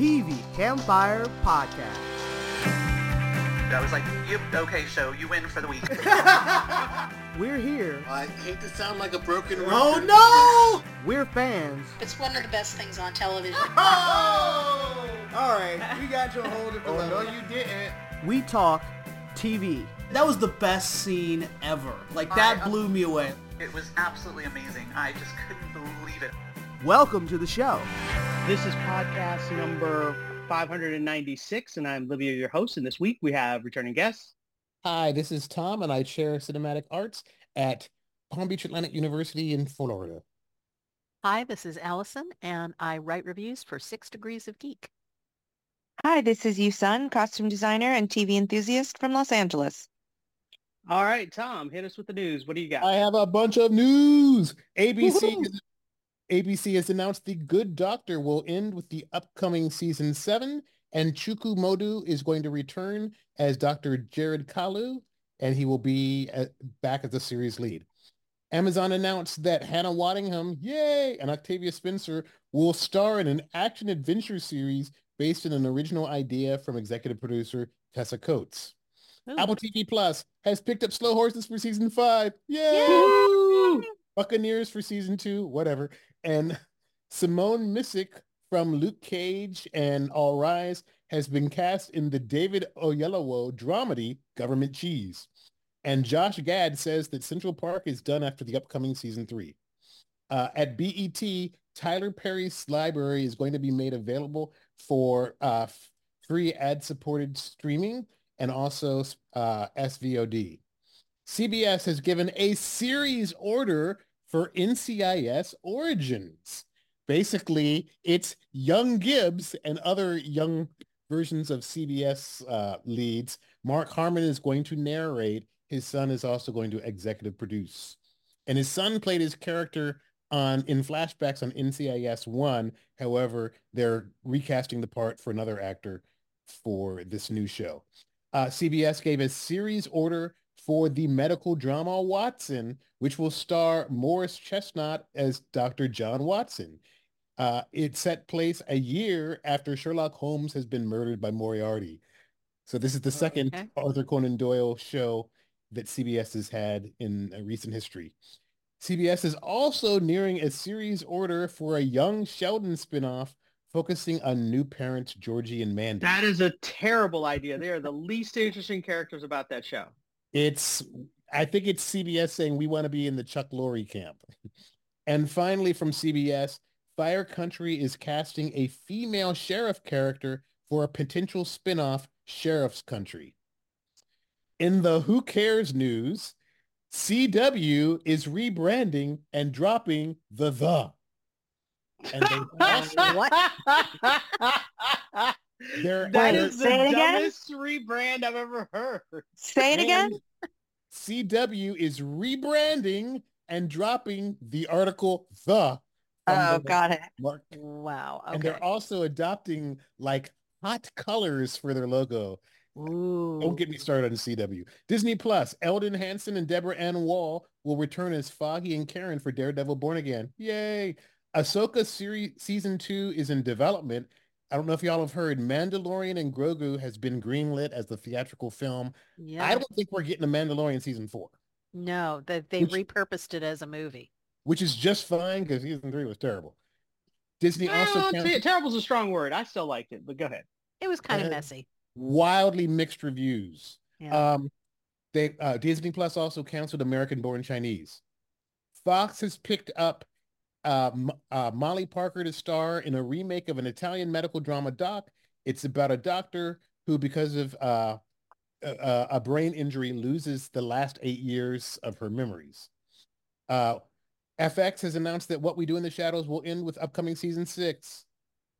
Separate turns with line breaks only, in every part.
TV Campfire Podcast.
I was like, yep, okay, show, you win for the week.
We're here.
I hate to sound like a broken oh, record.
Oh no! We're fans.
It's one of the best things on television.
Oh! All right, we got you a whole different
Oh,
level.
no, you didn't.
We talk TV.
That was the best scene ever. Like, that
I- uh,
blew me away.
it was absolutely amazing. I just couldn't believe it.
Welcome to the show.
This is podcast number 596, and I'm Livia, your host. And this week we have returning guests.
Hi, this is Tom, and I chair cinematic arts at Palm Beach Atlantic University in Florida.
Hi, this is Allison, and I write reviews for Six Degrees of Geek.
Hi, this is Yusun, costume designer and TV enthusiast from Los Angeles.
All right, Tom, hit us with the news. What do you got?
I have a bunch of news. ABC
Woohoo!
is- ABC has announced The Good Doctor will end with the upcoming season seven, and Chuku Modu is going to return as Dr. Jared Kalu, and he will be at, back as the series lead. Amazon announced that Hannah Waddingham, yay, and Octavia Spencer will star in an action-adventure series based on an original idea from executive producer Tessa Coates.
Ooh.
Apple TV Plus has picked up Slow Horses for season five. Yay!
Woo!
Buccaneers for season two, whatever. And Simone Missick from Luke Cage and All Rise has been cast in the David Oyelowo dramedy Government Cheese. And Josh Gad says that Central Park is done after the upcoming season three. Uh, at BET, Tyler Perry's library is going to be made available for uh, free ad-supported streaming and also uh, SVOD. CBS has given a series order for NCIS Origins. Basically, it's young Gibbs and other young versions of CBS uh, leads. Mark Harmon is going to narrate. His son is also going to executive produce. And his son played his character on in flashbacks on NCIS 1. However, they're recasting the part for another actor for this new show. Uh, CBS gave a series order for the medical drama Watson, which will star Morris Chestnut as Dr. John Watson. Uh, it set place a year after Sherlock Holmes has been murdered by Moriarty. So this is the second
okay.
Arthur Conan Doyle show that CBS has had in recent history. CBS is also nearing a series order for a young Sheldon spinoff focusing on new parents Georgie and Mandy.
That is a terrible idea. They are the least interesting characters about that show.
It's, I think it's CBS saying we want to be in the Chuck Lorre camp. And finally from CBS, Fire Country is casting a female sheriff character for a potential spin-off Sheriff's Country. In the Who Cares news, CW is rebranding and dropping the the. And they
What?
They're-
that
they're-
is the
Say it again?
dumbest rebrand I've ever heard.
Say it again.
CW is rebranding and dropping the article the.
Oh,
the
got it.
Mark.
Wow.
And they're also adopting like hot colors for their logo.
Ooh.
Don't get me started on CW. Disney Plus, Elden Henson and Deborah Ann Woll will return as Foggy and Karen for Daredevil Born Again. Yay! Ahsoka series season two is in development. I don't know if y'all have heard, Mandalorian and Grogu has been greenlit as the theatrical film.
Yeah.
I don't think we're getting a Mandalorian season four,
No, they, they
Which-
repurposed it as a movie.
which is just fine because season three was terrible. Disney also
Well,
counts
te- terrible's a strong word. I still liked it, but go ahead.
It was kind of messy.
wildly mixed reviews.
Yeah.
Um, they uh, Disney Plus also canceled American Born Chinese. Fox has picked up uh, uh, Molly Parker to star in a remake of an Italian medical drama doc. It's about a doctor who, because of uh, a, a brain injury, loses the last eight years of her memories. Uh, FX has announced that What We Do in the Shadows will end with upcoming season six.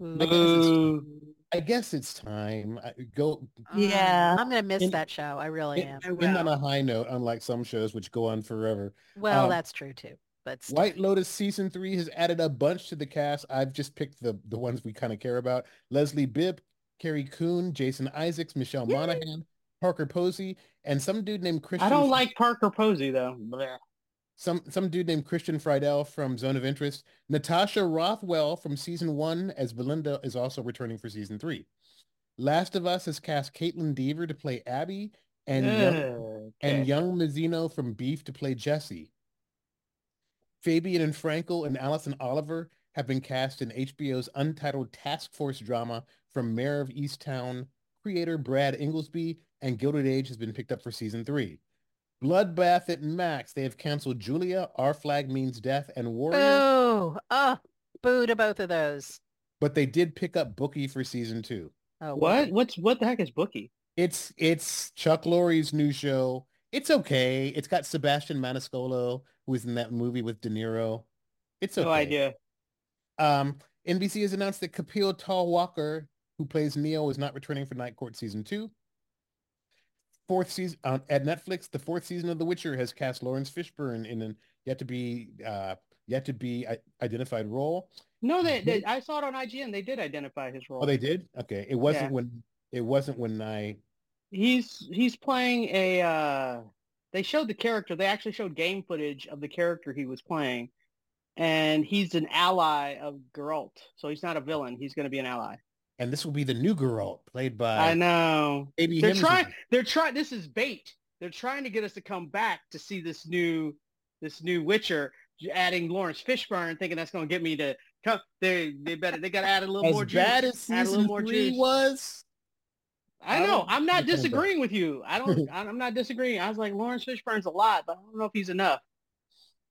I guess it's, I guess it's time. I, go
Yeah.
Um, I'm going to miss
In-
that show. I really
in,
am.
I
end on a high note, unlike some shows which go on forever.
Well,
um,
that's true too. But still.
White Lotus season three has added a bunch to the cast. I've just picked the the ones we kind of care about. Leslie Bibb, Carrie Coon, Jason Isaacs, Michelle
Yay.
Monaghan, Parker Posey, and some dude named Christian.
I don't like Parker Posey though. Bleh.
some some dude named Christian Friedel from Zone of Interest. Natasha Rothwell from season one as Belinda is also returning for season three. Last of Us has cast Kaitlyn Dever to play Abby and young,
Okay.
and Young Mazino from Beef to play Jesse. Fabien and Frankel and Allison Oliver have been cast in HBO's untitled Task Force drama from Mare of Easttown creator Brad Inglesby, and Gilded Age has been picked up for season three. Bloodbath at Max, they have canceled Julia, Our Flag Means Death, and Warrior,
Oh, oh, boo to both of those.
but they did pick up Bookie for season two.
Oh,
What?
whoopee.
What's what the heck is Bookie?
It's it's Chuck Lorre's new show. It's okay. It's got Sebastian Maniscalco, who was in that movie with De Niro. It's okay.
No idea.
Um, NBC has announced that Kapil Talwalkar, who plays Neo, is not returning for Night Court season two. Fourth season uh, at Netflix, the fourth season of The Witcher has cast Laurence Fishburne in an yet to be uh, yet to be identified role.
No, they, they I saw it on IGN. They did identify his role.
Oh, they did. Okay, it wasn't
Yeah.
when it wasn't when I.
He's he's playing a. uh They showed the character. They actually showed game footage of the character he was playing, and he's an ally of Geralt. So he's not a villain. He's going to be an ally.
And this will be the new girl played by
I know.
Amy
They're trying. They're trying. This is bait. They're trying to get us to come back to see this new, this new Witcher. Adding Laurence Fishburne, thinking that's going to get me to come. They they better they got to add a little
as
more juice.
bad as
add a little
season three
juice.
was.
I
I
know.
don't
I'm not disagreeing with you. I don't. I'm not disagreeing. I was like Laurence Fishburne's a lot, but I don't know if he's enough.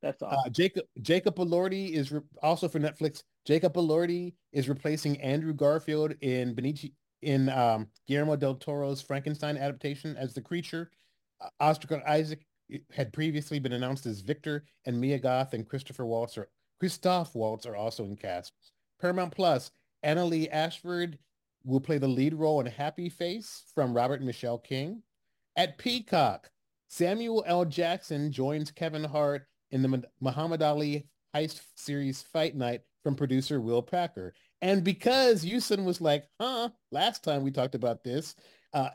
That's all.
Uh, Jacob Jacob Elordi is re- also for Netflix. Jacob Elordi is replacing Andrew Garfield in Benici in um, Guillermo del Toro's Frankenstein adaptation as the creature. Uh, Oscar Isaac had previously been announced as Victor, and Mia Goth and Christopher Waltz are Christoph Waltz are also in cast. Paramount Plus, Annaleigh Ashford will play the lead role in Happy Face from Robert Michelle King. At Peacock, Samuel L. Jackson joins Kevin Hart in the Muhammad Ali heist series Fight Night from producer Will Packer. And because Yusun was like, huh, last time we talked about this, uh,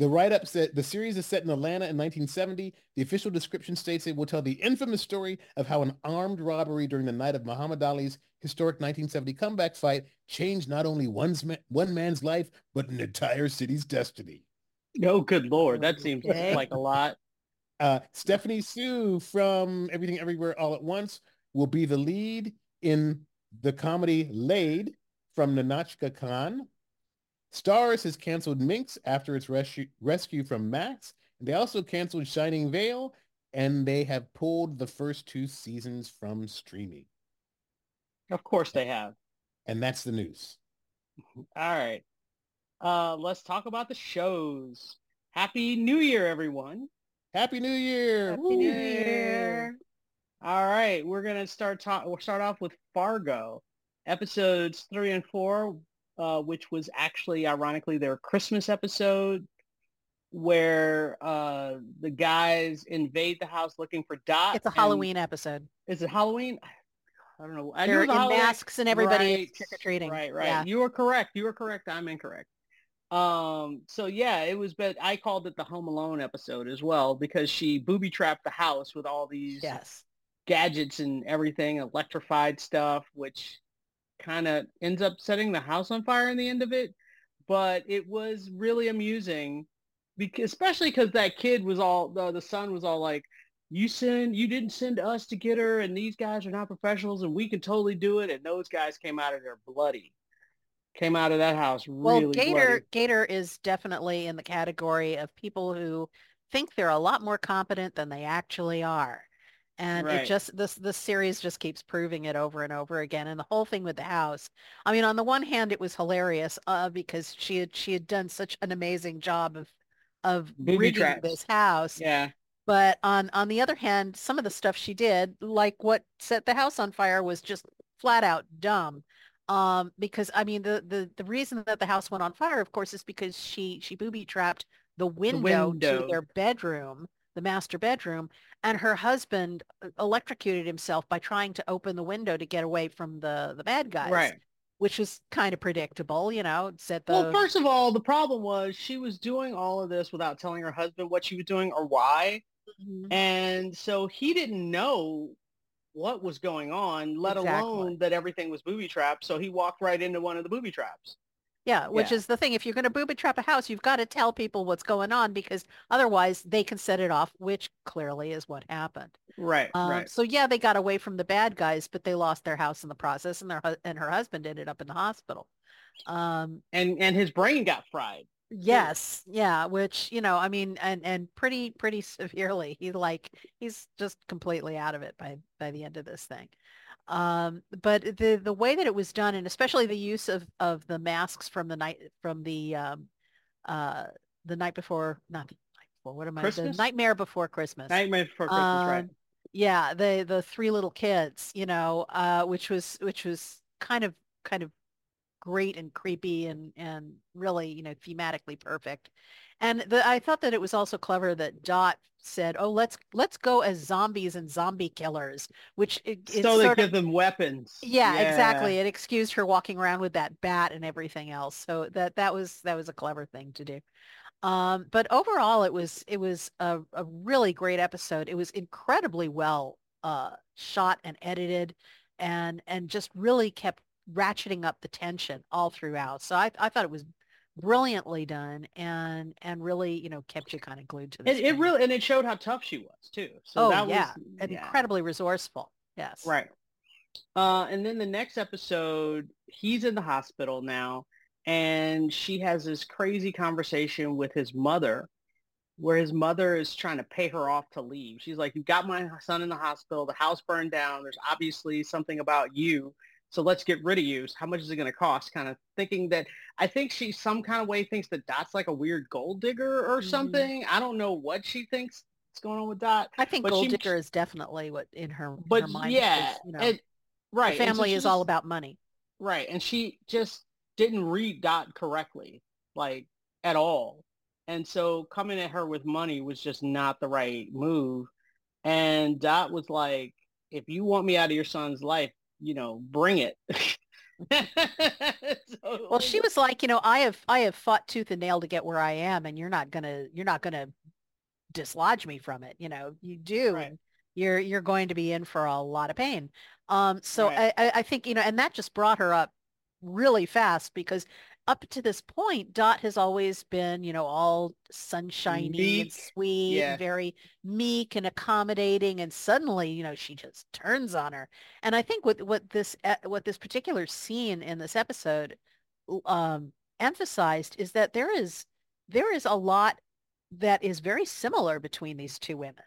the write-up said the series is set in Atlanta in 1970. The official description states it will tell the infamous story of how an armed robbery during the night of Muhammad Ali's historic 1970 comeback fight changed not only one's ma- one man's life, but an entire city's destiny.
oh, good lord, that seems
Okay.
like a lot.
Uh, Stephanie Hsu from Everything Everywhere All at Once will be the lead in the comedy Laid from Nahnatchka Khan. Stars has canceled Minx after its rescue, rescue from Max. And they also canceled Shining Vale, and they have pulled the first two seasons from streaming.
Of course they have.
And that's the news.
All right. Uh, let's talk about the shows. Happy New Year, everyone.
Happy New Year!
Happy
Woo!
New Year.
All right, we're gonna start talk. We'll start off with Fargo, episodes three and four, uh, which was actually ironically their Christmas episode, where uh, the guys invade the house looking for Dot.
It's a Halloween episode.
Is it Halloween? I don't know. I
They're in masks and everybody
Right,
is trick-or-treating.
Right, right.
Yeah.
You were correct. You were correct. I'm incorrect. Um, so yeah, it was, but I called it the Home Alone episode as well because she booby trapped the house with all these
Yes.
gadgets and everything, electrified stuff, which kind of ends up setting the house on fire in the end of it. But it was really amusing, because especially because that kid was all the the son was all like, "You send, you didn't send us to get her, and these guys are not professionals, and we can totally do it." And those guys came out of there bloody, came out of that house really
Well, Gator
bloody.
Gator is definitely in the category of people who think they're a lot more competent than they actually are. And
Right.
it just this this series just keeps proving it over and over again. And the whole thing with the house. I mean, on the one hand, it was hilarious uh, because she had she had done such an amazing job of of
Booby
rigging
traps.
this house.
Yeah,
But on on the other hand, some of the stuff she did, like what set the house on fire, was just flat out dumb. Um, because I mean, the the the reason that the house went on fire, of course, is because she she booby trapped the window,
window.
to their bedroom, the master bedroom, and her husband uh, electrocuted himself by trying to open the window to get away from the the bad guys.
right.
Which was kind of predictable, you know. Set the
Well, first of all, the problem was she was doing all of this without telling her husband what she was doing or why.
Mhm.
And so he didn't know what was going on, let
Exactly.
alone that everything was booby trapped. So he walked right into one of the booby traps.
Yeah, which
Yeah.
is the thing. If you're going to booby trap a house, you've got to tell people what's going on because otherwise they can set it off, which clearly is what happened.
Right,
Um,
right.
So yeah, they got away from the bad guys, but they lost their house in the process, and their hu- and her husband ended up in the hospital. Um,
And and his brain got fried.
yes, yeah, which you know, I mean, and and pretty pretty severely. He like he's just completely out of it by by the end of this thing. Um, but the the way that it was done, and especially the use of of the masks from the night from the um, uh, the night before, not the night before. What am I? The Nightmare Before Christmas.
Nightmare Before Christmas, right?
Um, yeah, the the three little kids, you know, uh, which was which was kind of kind of great and creepy and and really, you know, thematically perfect. And the, I thought that it was also clever that Dot said, "Oh, let's let's go as zombies and zombie killers," which it,
So they
sort
give
of
them weapons.
yeah, exactly. It excused her walking around with that bat and everything else. So that that was that was a clever thing to do. Um, but overall, it was it was a, a really great episode. It was incredibly well uh, shot and edited, and and just really kept ratcheting up the tension all throughout. So I I thought it was brilliantly done and and really you know kept you kind of glued to the
It, it really and it showed how tough she was too. So
oh
that
yeah,
was
and
yeah.
incredibly resourceful. Yes.
Right. Uh, and then the next episode, he's in the hospital now, and she has this crazy conversation with his mother, where his mother is trying to pay her off to leave. She's like, you've got my son in the hospital. The house burned down. There's obviously something about you." So let's get rid of you. How much is it going to cost? Kind of thinking that I think she some kind of way thinks that Dot's like a weird gold digger or
Mhm.
something. I don't know what she thinks is going on with Dot.
I think
But
Gold
she-
Digger is definitely what in her, in
But
her mind.
yeah,
because, you know,
and, right. so
family
she
is all about money.
Right. And she just didn't read Dot correctly, like at all. And so coming at her with money was just not the right move. And Dot was like, if you want me out of your son's life, you know, bring it. So-
Well, she was like, you know, I have I have fought tooth and nail to get where I am, and you're not gonna you're not gonna dislodge me from it. You know, you do.
Right.
and You're you're going to be in for a lot of pain. Um, so
Right.
I I think you know, and that just brought her up really fast because up to this point, Dot has always been, you know, all sunshiny and sweet
yeah.
and very meek and accommodating, and suddenly, you know, she just turns on her. And I think what what this uh, what this particular scene in this episode um, emphasized is that there is there is a lot that is very similar between these two women.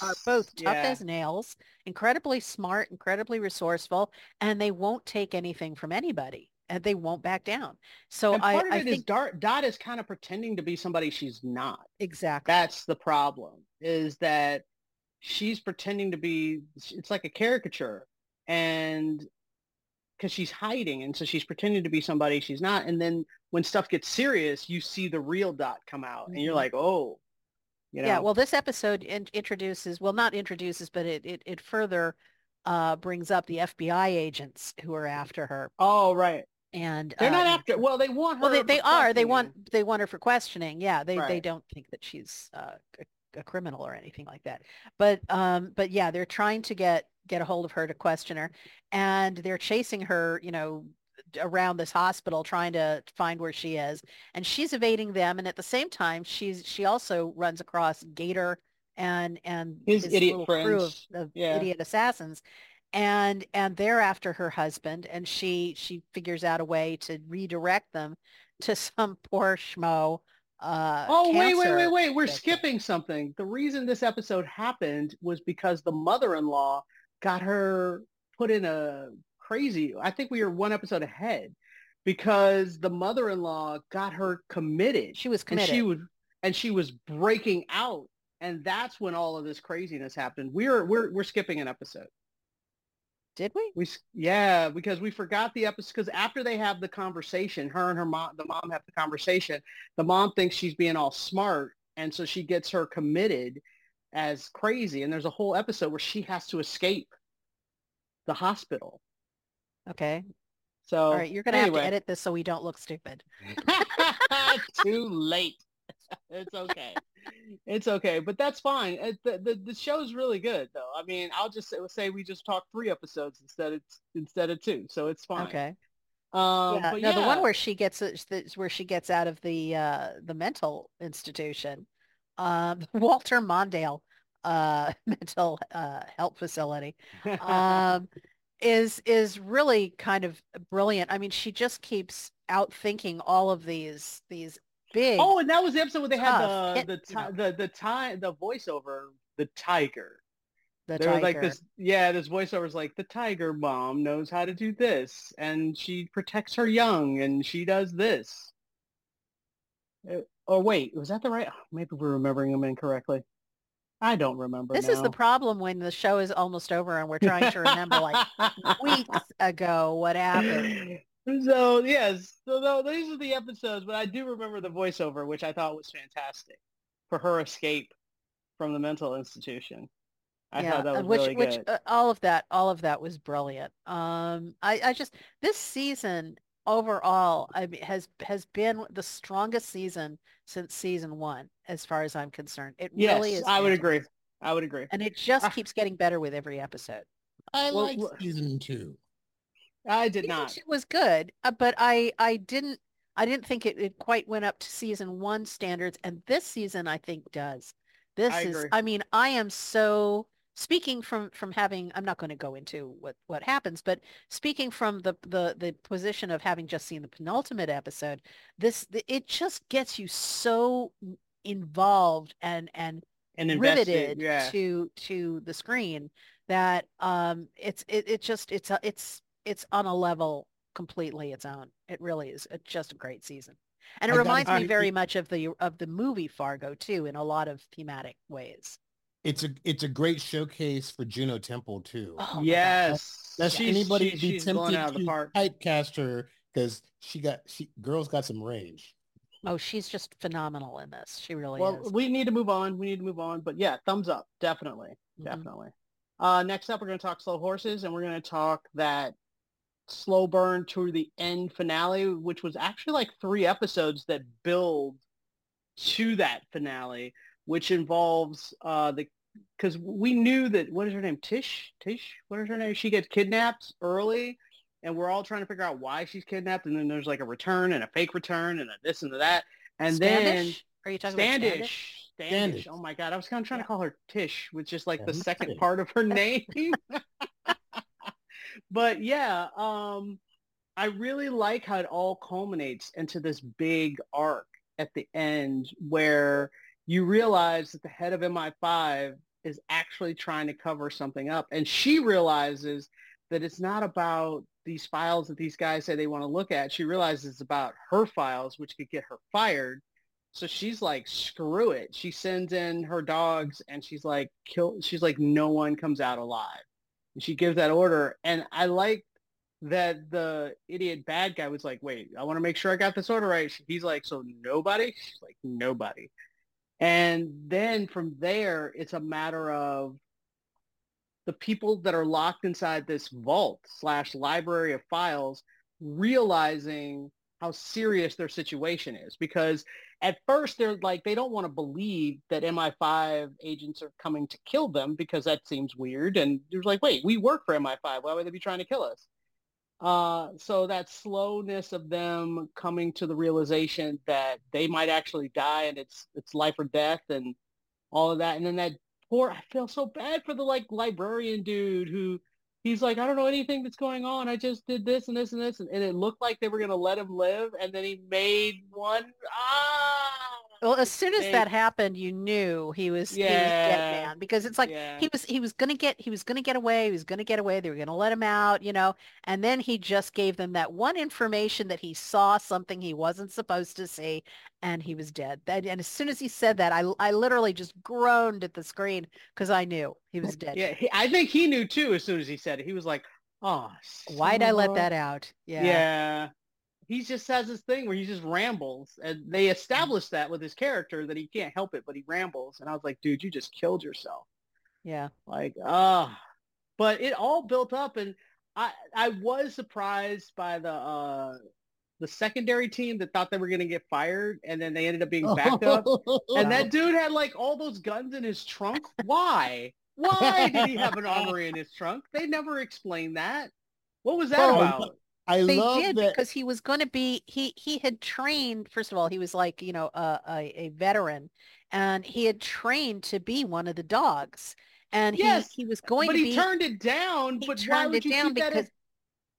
They are both tough
yeah.
as nails, incredibly smart, incredibly resourceful, and they won't take anything from anybody, and they won't back down. So
and
I,
part of
I
it is
think
Dot, Dot is kind of pretending to be somebody she's not.
exactly.
That's the problem is that she's pretending to be, it's like a caricature and because she's hiding. And so she's pretending to be somebody she's not. And then when stuff gets serious, you see the real dot come out and you're
Mhm.
like, oh, you know,
Yeah, well, this episode in introduces, well, not introduces, but it it, it further uh, brings up the FBI agents who are after her,
oh, right.
And
They're
uh,
not after, well, they want her.
Well, they, they are. They want they want her for questioning. Yeah, they they don't think that she's uh, a, a criminal or anything like that. But um, but yeah, they're trying to get get a hold of her to question her, and they're chasing her. You know around this hospital trying to find where she is and she's evading them and at the same time she's she also runs across Gator and and
His idiot
little crew of, of
Yeah.
idiot assassins and and they're after her husband and she she figures out a way to redirect them to some poor schmo uh
Oh, wait, wait, wait, wait. We're
victim.
skipping something. The reason this episode happened was because the mother-in-law got her put in a crazy, I think we were one episode ahead because the mother-in-law got her committed.
she was
and
committed
she was and she was breaking out. And that's when all of this craziness happened. We're we're we're skipping an episode.
Did we
We yeah, because we forgot the episode because after they have the conversation, her and her mom, the mom have the conversation. The mom thinks she's being all smart, and so she gets her committed as crazy. And there's a whole episode where she has to escape the hospital.
okay
So
all right you're gonna have to edit this so we don't look stupid
Too late. it's okay. It's okay, but that's fine. It, the, the the show's really good, though. I mean, I'll just say, say we just talked three episodes instead of instead of two, so it's fine.
Okay.
Um,
yeah.
but
No, the one where she gets where she gets out of the uh the mental institution, um, Walter Mondale uh mental uh health facility. um, is is really kind of brilliant. I mean, she just keeps outthinking all of these these big.
Oh, and that was the episode where they had the the ti- the the time the voiceover, the tiger.
the
there was like this yeah this voiceover is like the tiger mom knows how to do this and she protects her young and she does this Uh, or wait was that the right maybe we're remembering them incorrectly i don't remember
This is the problem when the show is almost over and we're trying to remember like weeks ago what happened.
So yes so tho- these are the episodes but i do remember the voiceover which i thought was fantastic for her escape from the mental institution i
yeah,
thought that was
which
really
which
good
uh, all of that all of that was brilliant. Um, I I just this season overall I mean, has has been the strongest season since season one, as far as I'm concerned. It
yes
really is.
i would agree i would agree
And it just
Ah.
keeps getting better with every episode.
I
Well,
like season two.
I did not
It was good, uh, but I I didn't I didn't think it, it quite went up to season one standards, and this season I think does. This
I
is
agree.
I mean I am so speaking from from having I'm not going to go into what what happens, but speaking from the the the position of having just seen the penultimate episode, this the, it just gets you so involved and and
and invested
riveted
yeah
to to the screen that um it's it, it just it's a, it's it's on a level completely its own. It really is it's just a great season. And it
I
reminds me
say-
very much of the of the movie Fargo too in a lot of thematic ways.
It's a it's a great showcase for Juno Temple too.
oh
yes.
That's
she's,
anybody
she-
be
she's
tempted
out of the
to
park.
typecast her because she got she girls got some range.
oh she's just phenomenal in this. She really
well
is.
we need to move on. We need to move on. But yeah thumbs up. Definitely.
Mhm.
definitely. Uh next up we're going to talk slow horses and we're going to talk that slow burn to the end finale which was actually like three episodes that build to that finale which involves uh the because we knew that what is her name tish tish what is her name she gets kidnapped early and we're all trying to figure out why she's kidnapped and then there's like a return and a fake return and a this and a that and then
are you talking about Standish?
Standish. Standish.
Standish.
Oh my god, I was kind of trying
Yeah.
to call her Tish, with just like
Yeah,
the second part of her name. but yeah, um, I really like how it all culminates into this big arc at the end where you realize that the head of MI5 is actually trying to cover something up. And she realizes that it's not about these files that these guys say they want to look at. She realizes it's about her files, which could get her fired. So she's like, screw it. She sends in her dogs and she's like, kill. She's like, no one comes out alive. She gives that order. And I like that the idiot bad guy was like, wait, I want to make sure I got this order right. He's like, so nobody? She's like, nobody. And then from there, it's a matter of the people that are locked inside this vault slash library of files realizing how serious their situation is because at first they're like they don't want to believe that MI5 agents are coming to kill them because that seems weird. And they're like wait we work for MI5 why would they be trying to kill us? Uh, so that slowness of them coming to the realization that they might actually die and it's it's life or death and all of that. And then that poor I feel so bad for the like librarian dude who he's like I don't know anything that's going on. I just did this and this and this. And, and it looked like they were gonna let him live. And then he made one ah
Well, as soon as
They-
that happened, you knew he was he was dead man because it's like
yeah.
he was he was gonna get he was gonna get away he was gonna get away they were gonna let him out you know and then he just gave them that one information that he saw something he wasn't supposed to see and he was dead. That and as soon as he said that I I literally just groaned at the screen because I knew he was dead.
Yeah he, I think he knew too as soon as he said it. He was like oh
why'd I let that out? Yeah.
Yeah. He just has this thing where he just rambles and they established that with his character that he can't help it, but he rambles. And I was like, dude, you just killed yourself.
yeah
Like, ah, but it all built up and I, I was surprised by the, uh, the secondary team that thought they were going to get fired, and then they ended up being backed up. And that dude had like all those guns in his trunk. Why? Why did he have an armory in his trunk? They never explained that. What was that about?
I
they
love
did
that.
because he was going to be he he had trained first of all he was like you know a, a, a veteran and he had trained to be one of the dogs and
Yes,
he he was going to but
he
be
turned it down. but
turned it down because
as-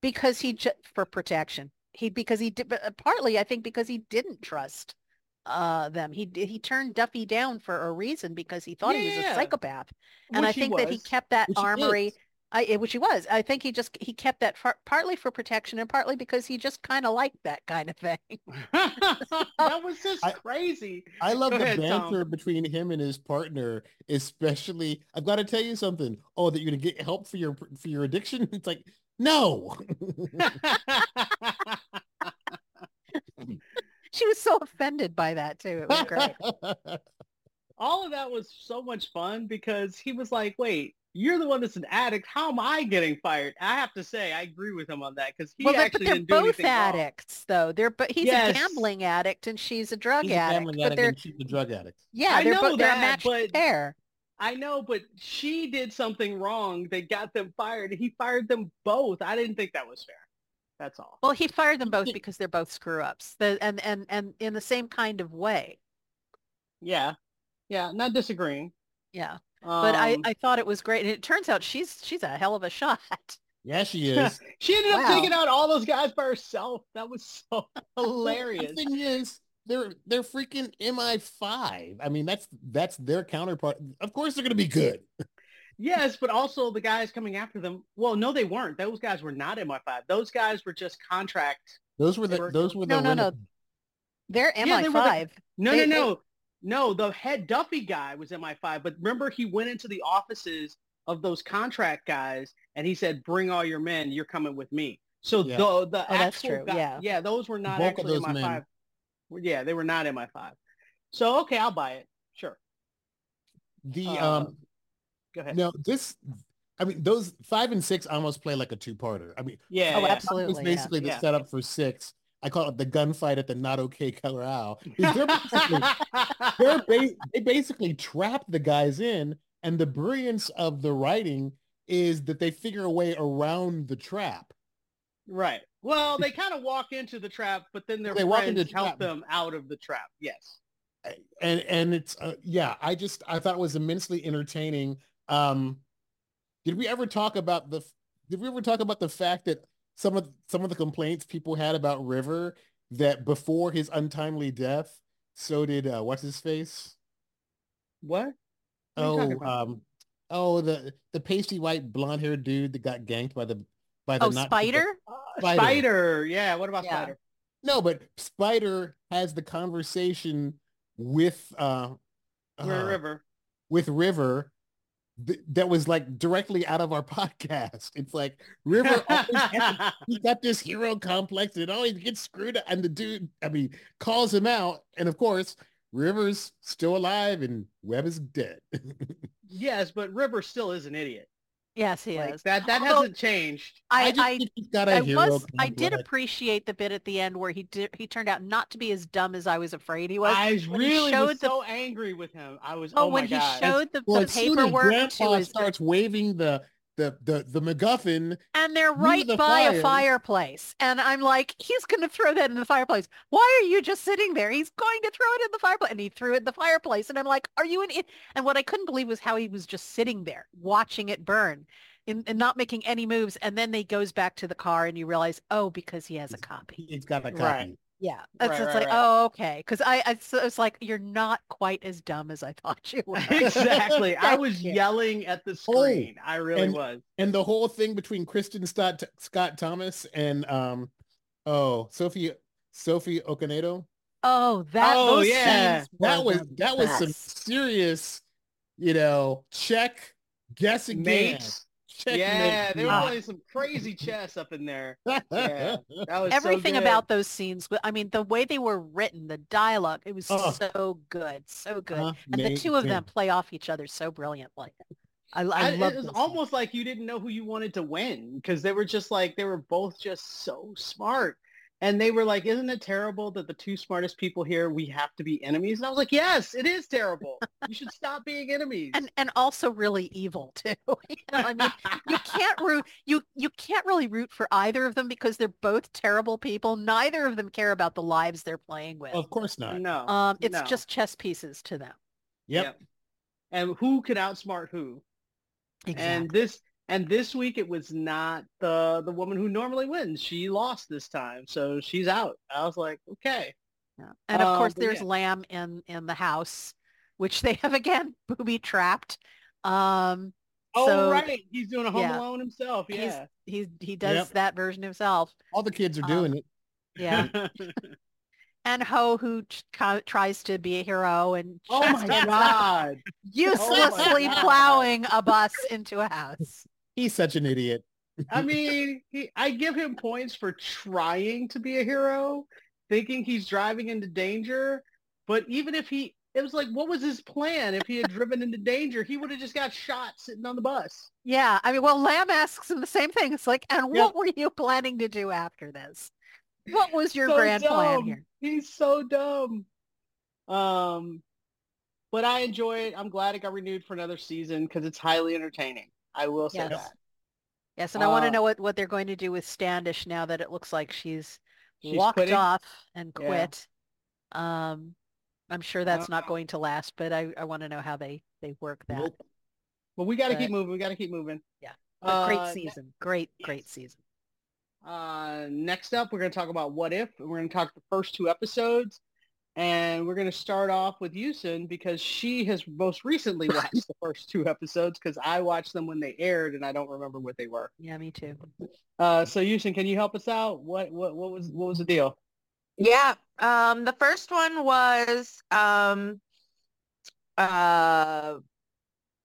because he ju- for protection he because he did but uh, partly I think because he didn't trust uh them he he turned Duffy down for a reason because he thought he was a psychopath and I
which
think that he kept that
Which
armory. I, eh, which he was. I think he just he kept that far, partly for protection and partly because he just kind of liked that kind of thing.
that was just
I-
crazy.
I love
Go
the
ahead, Tom.
banter between him and his partner, especially. I've got to tell you something. Oh, that you're gonna get help for your for your addiction. It's like no.
She was so offended by that too. It was great.
All of that was so much fun because he was like, wait, you're the one that's an addict. How am I getting fired? I have to say, I agree with him on that because he
well, they're, but
actually
they're
didn't do
both
anything wrong.
addicts, though. They're but he's
Yes.
a gambling addict and she's a drug
He's a
addict.
gambling
but
addict
they're
and she's a drug addict.
yeah,
I
they're
know
they're a
that,
matched
but-
pair.
I know, but she did something wrong. They got them fired. He fired them both. I didn't think that was fair. That's all.
Well, he fired them both because they're both screw ups. The, and and and in the same kind of way.
Yeah. Yeah. Not disagreeing.
Yeah. But I
Um,
I thought it was great, and it turns out she's she's a hell of a shot.
Yeah, she is.
she ended up taking out all those guys by herself. That was so hilarious.
the thing is, they're they're freaking MI5. I mean, that's that's their counterpart. Of course, they're gonna be good.
Yes, but also the guys coming after them. Well, no, they weren't. Those guys were not MI5. Those guys were just contract.
Those were
They
the
were-
those were the
no, no.
rene-
They're
Yeah, they were the-
MI5.
No,
They-
no, no. No, the head Duffy guy was MI5. But remember, he went into the offices of those contract guys and he said, bring all your men. You're coming with me. So
Yeah.
the, the
Oh, that's
actual
true,
guy-
yeah.
yeah, those were not
bulk
actually
those
MI5.
men.
Yeah, they were not MI5. So, okay, I'll buy it. Sure.
the
Uh,
um
Go ahead.
no this I mean those five and six almost play like a two parter. I mean
Yeah.
Oh,
yeah.
absolutely.
it's
yeah.
basically the
Yeah.
setup for six. I call it the gunfight at the not okay corral. They're basically, they're ba- they basically trap the guys in, and the brilliance of the writing is that they figure a way around the trap.
Right. Well, they kind of walk into the trap, but then their
They walk
friends
into the
help
trap.
them out of the trap. Yes.
and and it's uh, yeah i just i thought it was immensely entertaining um did we ever talk about the did we ever talk about the fact that some of some of the complaints people had about river that before his untimely death so did uh what's his face
What? What are you talking
oh um oh the the pasty white blonde haired dude that got ganked by the by the
Oh,
Nazi-
Spider?
Uh,
Spider.
Spider. Yeah. What about
Yeah.
Spider?
no but spider has the conversation with uh, uh,
River.
with River th- that was like directly out of our podcast. It's like River always he got this hero complex and it always gets screwed up. And the dude, I mean, calls him out. And of course, River's still alive and Webb is dead.
Yes, but River still is an idiot.
Yes, he
Like
is.
that. That
Although-
hasn't changed.
I,
just
I,
think he's got a
I
hero
was, I did appreciate the bit at the end where he did, he turned out not to be as dumb as I was afraid he was.
I
when
really was
the-
so angry with him. I was.
Oh,
Oh,
when
my
he
god.
showed the,
Well,
the
as soon as
paperwork to
Grandpa
his,
starts waving the the the the MacGuffin,
and they're right
the
by
fire.
a fireplace. And I'm like, he's going to throw that in the fireplace. Why are you just sitting there? He's going to throw it in the fireplace. And he threw it in the fireplace. And I'm like, are you an it? And what I couldn't believe was how he was just sitting there watching it burn and, and not making any moves. And then they goes back to the car and you realize, oh, because he has a copy.
he's got a copy.
Right.
Yeah. It's,
Right,
it's
right,
like,
right.
oh, okay. Because I, I so it's like, you're not quite as dumb as I thought you were.
exactly. I was
you.
yelling at the
Oh,
screen. I really
and-
was.
And the whole thing between Kristin Scott Scott Thomas and um oh Sophie Sophie Okonedo.
Oh, that,
Oh,
those
yeah.
that was
the
that was some serious, you know, check, guess again.
Mates.
Check
Yeah, they were
Ah.
playing some crazy chess up in there. Yeah, that was so
Everything
good.
about those scenes. I mean, the way they were written, the dialogue, it was
Oh.
so good, so good. and the two of them play off each other so brilliantly. I, I,
I,
love
it was
those
almost like you didn't know who you wanted to win because they were just like they were both just so smart And they were like, isn't it terrible that the two smartest people here, we have to be enemies? And I was like, yes, it is terrible. You should stop being enemies.
and and also really evil too. you know, I mean, you can't root you you can't really root for either of them because they're both terrible people. Neither of them care about the lives they're playing with.
Of course not.
no.
Um, it's
no.
just chess pieces to them.
Yep.
And who could outsmart who? And this and this week it was not the the woman who normally wins. She lost this time, so she's out. I was like, okay.
Yeah. And of
Uh,
course, there's
yeah.
Lamb in in the house, which they have again booby trapped. Um,
Oh
So-
right, he's doing a Home
yeah.
Alone himself. Yeah.
he's he he does
Yep.
that version himself.
All the kids are
Um,
doing it.
Yeah, and Ho who ch- tries to be a hero and
oh my
just ends up
god.
uselessly
God.
plowing a bus into a house.
He's such an idiot.
I mean, he, I give him points for trying to be a hero, thinking he's driving into danger. But even if he, it was like, what was his plan? If he had driven into danger, he would have just got shot sitting on the bus.
Yeah, I mean, well, Lamb asks him the same thing. It's like, and
Yep.
what were you planning to do after this? What was your
So
grand plan here?
He's so dumb. Um, but I enjoy it. I'm glad it got renewed for another season because it's highly entertaining. I will say
Yes.
that.
Yes, and I want to
Uh,
know what, what they're going to do with Standish now that it looks like she's,
She's
walked
quitting?
off and
Yeah.
quit. Um, I'm sure that's not
Uh,
going to last, but I, I want to know how they, they work that.
Nope.
But we got to keep moving. We got to keep moving.
Yeah. Great
Uh, ne-
season. Great, great
yes.
season.
Uh, next up, we're going to talk about What If. We're going to talk the first two episodes. And we're going to start off with Yusin because she has most recently watched the first two episodes because I watched them when they aired and I don't remember what they were.
Yeah, me too.
Uh, so Yusin, can you help us out? What what what was what was the deal?
Yeah. Um, the first one was um uh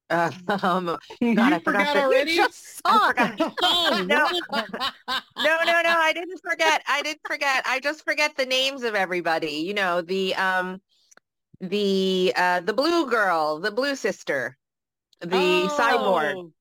uh, um
you
I forgot the-
already?
You just saw
I forgot. no, no, no, no, I didn't forget. I didn't forget. I just forget the names of everybody. You know, the um the uh the blue girl, the blue sister, the cyborg.
Oh,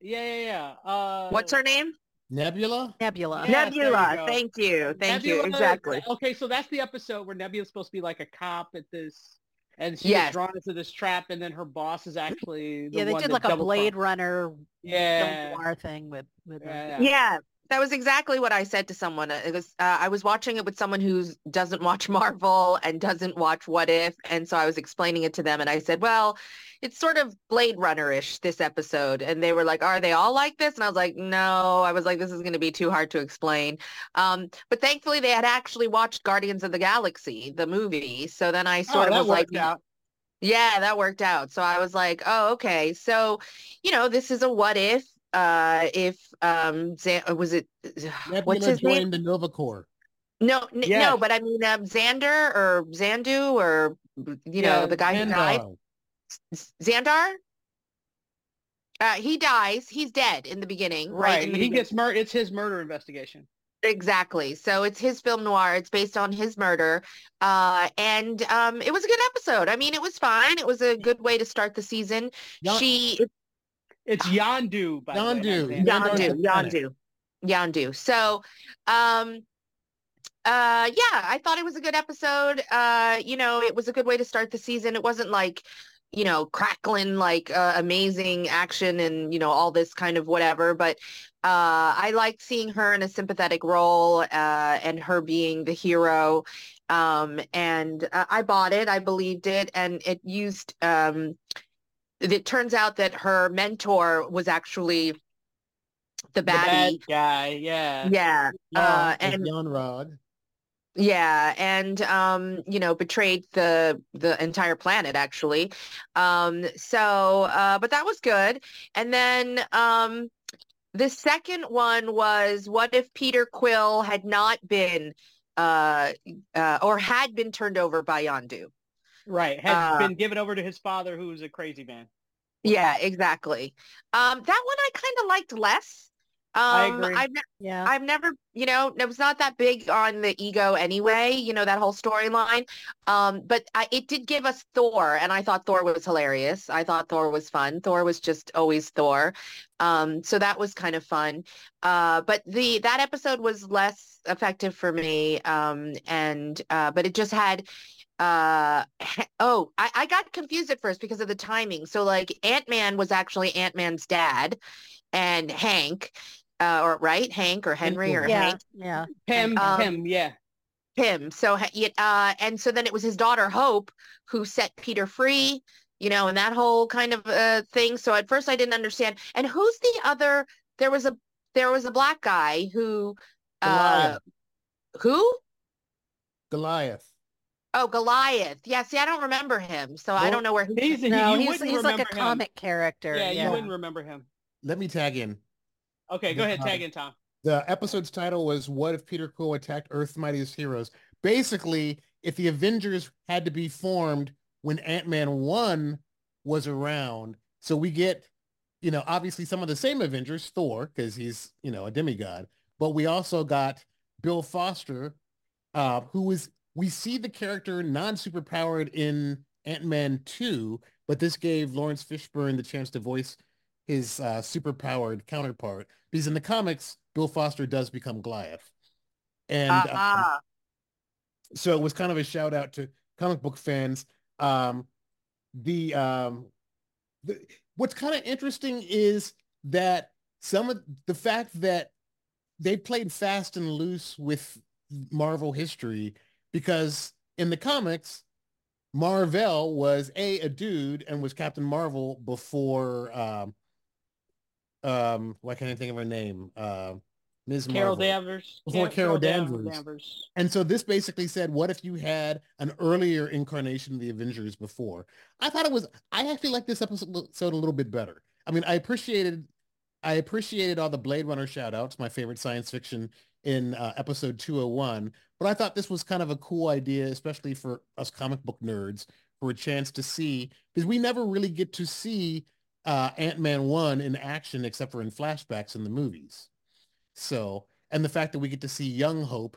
Yeah, yeah, yeah. Uh,
What's her name?
Nebula?
Nebula.
Yes, there you
Nebula. Thank you. Thank you. Exactly.
Okay, so that's the episode where Nebula's supposed to be like a cop at this, and she
Yes.
drawn into this trap, and then her boss is actually the
Yeah, they
one
did like a Blade
crossed-
Runner
Yeah.
noir thing with with them.
Yeah,
Yeah, that was exactly what I said to someone. Uh, It was uh, I was watching it with someone who doesn't watch Marvel and doesn't watch What If, and so I was explaining it to them, and I said, "Well, it's sort of Blade Runner-ish this episode," and they were like, "Are they all like this?" And I was like, "No." I was like, "This is going to be too hard to explain." Um, but thankfully, they had actually watched Guardians of the Galaxy, the movie, so then I
Oh,
sort of was like,
out.
yeah, that worked out. So I was like, oh, okay. So, you know, this is a what if, uh, if, um, Zan- was it, what's
Nebula
his name?
joined the Nova Corps.
No, n-
Yes.
no, but I mean, um, Xander or Zandu or, you know, the guy who died,
Xandar.
Uh, he dies. He's dead in the beginning, right?
Right,
the
he
beginning.
gets mur- It's his murder investigation.
Exactly. So it's his film noir. It's based on his murder. Uh, and um, it was a good episode. I mean, it was fine. It was a good way to start the season. She
It's Yondu, by the way.
Yondu.
not Xander.
Yondu. Yondu.
Yondu, Yondu. So, um, uh, yeah, I thought it was a good episode. Uh, you know, it was a good way to start the season. It wasn't like, you know, crackling like uh, amazing action and you know all this kind of whatever. But uh, I liked seeing her in a sympathetic role uh, and her being the hero. Um, and uh, I bought it. I believed it, and it used. Um, it turns out that her mentor was actually the
The bad guy, yeah.
Yeah.
Yan-
Uh, and
Rod.
yeah, and um, you know, betrayed the the entire planet actually. Um, so uh, but that was good. And then um the second one was what if Peter Quill had not been uh, uh or had been turned over by Yondu?
Right, had
Uh,
been given over to his father, who was a crazy man.
Yeah, exactly. Um, that one I kind of liked less.
I
Um,
agree.
I've ne-
Yeah.
I've never, you know, it was not that big on the ego anyway, you know, that whole storyline. Um, but I, it did give us Thor, and I thought Thor was hilarious. I thought Thor was fun. Thor was just always Thor. Um, so that was kind of fun. Uh, but the that episode was less effective for me. Um, and uh, but it just had uh oh I, I got confused at first because of the timing so like ant-man was actually ant-man's dad and hank uh, or right, Hank or Henry or
yeah.
Hank,
Yeah.
Pym,
Um,
Pym, yeah.
him. So, ha- uh, and so then it was his daughter Hope who set Peter free, you know, and that whole kind of uh, thing. So at first I didn't understand. And who's the other? There was a there was a black guy who, uh,
Goliath.
who?
Goliath.
Oh, Goliath. Yeah. See, I don't remember him, so I don't know where he.
He's, he,
No,
you
he's he's like a
him.
comic character.
Yeah,
Yeah.
you wouldn't remember him.
Let me tag in.
Okay, go
Yeah.
ahead, tag in, Tom.
The episode's title was What If Peter Quill Attacked Earth's Mightiest Heroes? Basically, if the Avengers had to be formed when Ant-Man 1 was around, so we get, you know, obviously some of the same Avengers, Thor, because he's, you know, a demigod, but we also got Bill Foster, uh, who was, we see the character non-superpowered in Ant-Man 2, but this gave Laurence Fishburne the chance to voice his uh, superpowered counterpart because in the comics bill foster does become goliath. And um,
Ah,
so it was kind of a shout out to comic book fans. Um the um the, what's kind of interesting is that some of the fact that they played fast and loose with marvel history because in the comics marvel was a a dude and was captain marvel before um um why can't i think of her name uh ms
Carol
marvel
Danvers.
Before Carol
Dan-
Danvers. And so this basically said, what if you had an earlier incarnation of the Avengers before? I thought it was, I actually liked this episode a little bit better. I mean, I appreciated, I appreciated all the Blade Runner shout outs, my favorite science fiction in uh, episode 201. But I thought this was kind of a cool idea, especially for us comic book nerds, for a chance to see, because we never really get to see uh, Ant-Man 1 in action except for in flashbacks in the movies. So, and the fact that we get to see young Hope,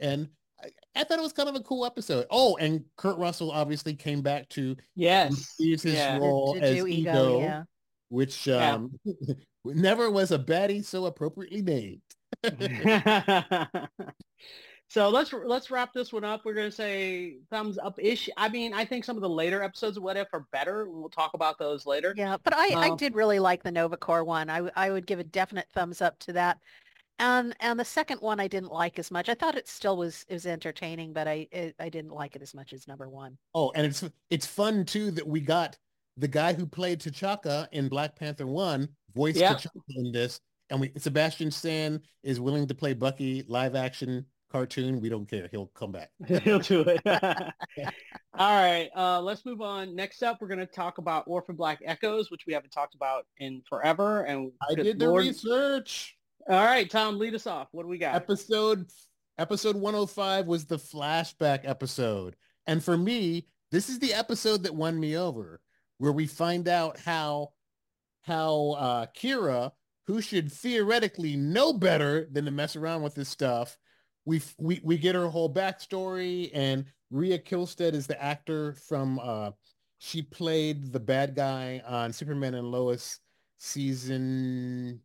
and I, I thought it was kind of a cool episode. Oh, and Kurt Russell obviously came back to
Yes.
use his
Yeah.
role
to
as Ego,
ego, yeah.
which
Yeah.
um, never was a baddie so appropriately named.
so let's let's wrap this one up. We're gonna say thumbs up ish. I mean, I think some of the later episodes of What If are better. We'll talk about those later.
Yeah, but I, I
Um,
did really like the Nova Corps one. I would give a definite thumbs up to that. And and the second one I didn't like as much. I thought it still was it was entertaining, but I it, I didn't like it as much as number one.
Oh, and it's it's fun too that we got the guy who played T'Chaka in Black Panther One voiced
Yeah.
T'Chaka in this, and we Sebastian Stan is willing to play Bucky live action cartoon. We don't care; he'll come back.
He'll do it. All right, uh, let's move on. Next up, we're going to talk about Orphan Black Echoes, which we haven't talked about in forever. And
I did the
Lord-
research.
All right, Tom, lead us off. What do we got?
episode episode 105 was the flashback episode and for me this is the episode that won me over where we find out how how uh kira who should theoretically know better than to mess around with this stuff we we we get her whole backstory and Rya Kihlstedt is the actor from uh she played the bad guy on Superman and Lois season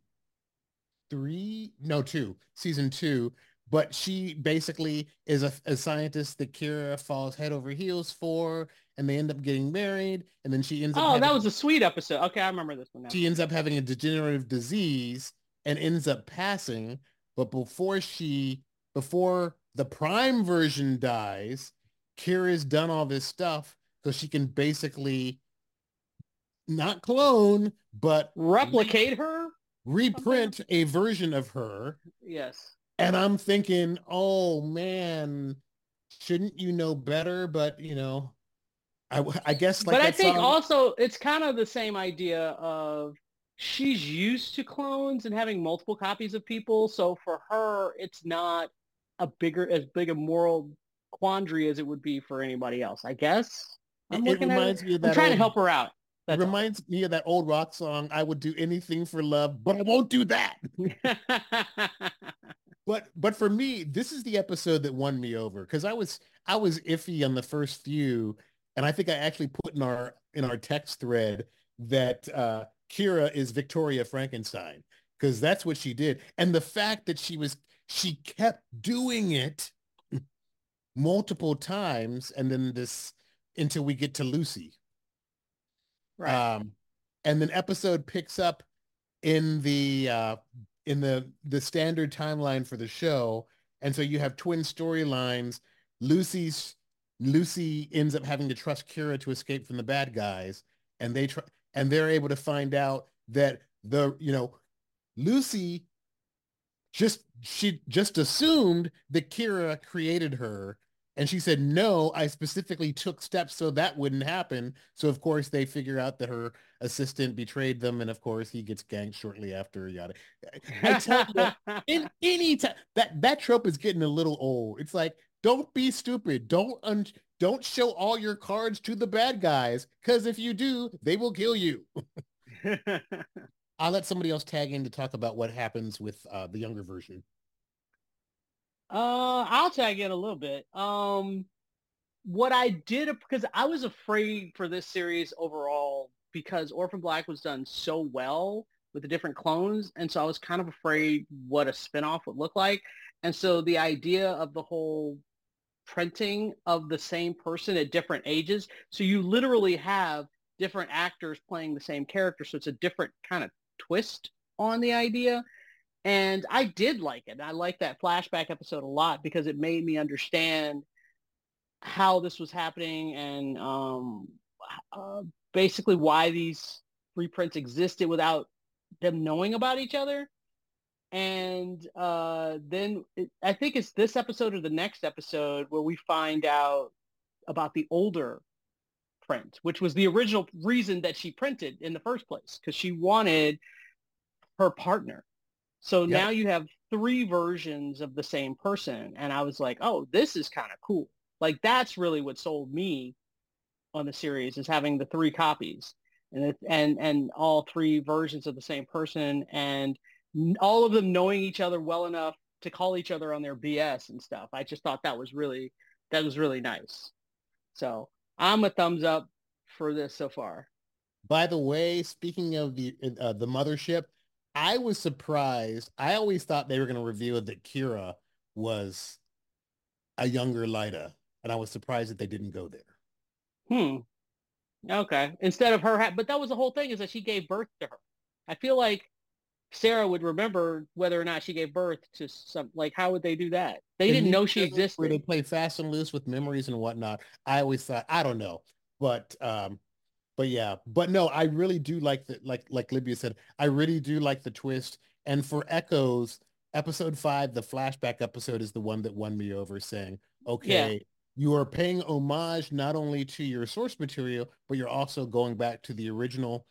three, no, two, season two. But she basically is a, a scientist that Kira falls head over heels for, and they end up getting married, and then she ends up
Oh, that was a sweet episode. Okay, I remember this one now.
she ends up having a degenerative disease and ends up passing. But before she, before the prime version dies, Kira's done all this stuff so she can basically not clone, but
Replicate her?
reprint a version of her.
Yes.
And I'm thinking, oh man, shouldn't you know better? But you know, I, I guess like
but I think
song-
also it's kind of the same idea of she's used to clones and having multiple copies of people. So for her, it's not a bigger, as big a moral quandary as it would be for anybody else, I guess. I'm
it, it
looking at
reminds me of
I'm
that
trying to help her out. That's all.
reminds me of that old rock song, I would do anything for love, but I won't do that. But but for me, this is the episode that won me over because I was I was iffy on the first few, and I think I actually put in our in our text thread that uh, Kira is Victoria Frankenstein because that's what she did, and the fact that she was she kept doing it multiple times, and then this until we get to Lucy.
right.
Um, and then episode picks up in the uh, in the the standard timeline for the show, and so you have twin storylines. Lucy's Lucy ends up having to trust Kira to escape from the bad guys, and they try and they're able to find out that the you know Lucy just she just assumed that Kira created her and she said, no, I specifically took steps so that wouldn't happen. So of course they figure out that her assistant betrayed them. And of course he gets ganked shortly after yada. I tell you, in any time that, that trope is getting a little old. It's like, don't be stupid. Don't, un- don't show all your cards to the bad guys. Cause if you do, they will kill you. I'll let somebody else tag in to talk about what happens with uh, the younger version.
Uh, I'll tag in a little bit. Um, what I did because I was afraid for this series overall because Orphan Black was done so well with the different clones, and so I was kind of afraid what a spinoff would look like. And so the idea of the whole printing of the same person at different ages, so you literally have different actors playing the same character, so it's a different kind of twist on the idea. And I did like it. I liked that flashback episode a lot because it made me understand how this was happening and um, uh, basically why these reprints existed without them knowing about each other. And uh, then it, I think it's this episode or the next episode where we find out about the older print, which was the original reason that she printed in the first place, because she wanted her partner. So
Yep.
now you have three versions of the same person. And I was like, oh, this is kind of cool. Like that's really what sold me on the series is having the three copies and it, and and all three versions of the same person and all of them knowing each other well enough to call each other on their BS and stuff. I just thought that was really that was really nice. So I'm a thumbs up for this so far.
By the way, speaking of the uh, the mothership, I was surprised. I always thought they were going to reveal that Kira was a younger Lyda, and I was surprised that they didn't go there.
Hmm. Okay. Instead of her, ha- but that was the whole thing is that she gave birth to her. I feel like Sarah would remember whether or not she gave birth to some. Like, how would they do that? They
The
didn't know she
shows Where
existed.
they play fast and loose with memories and whatnot. I always thought, I don't know, but um, but yeah, but no, I really do like the like like Libya said, I really do like the twist. And for Echoes, episode five, the flashback episode is the one that won me over, saying, okay, you are paying homage not only to your source material, but you're also going back to the original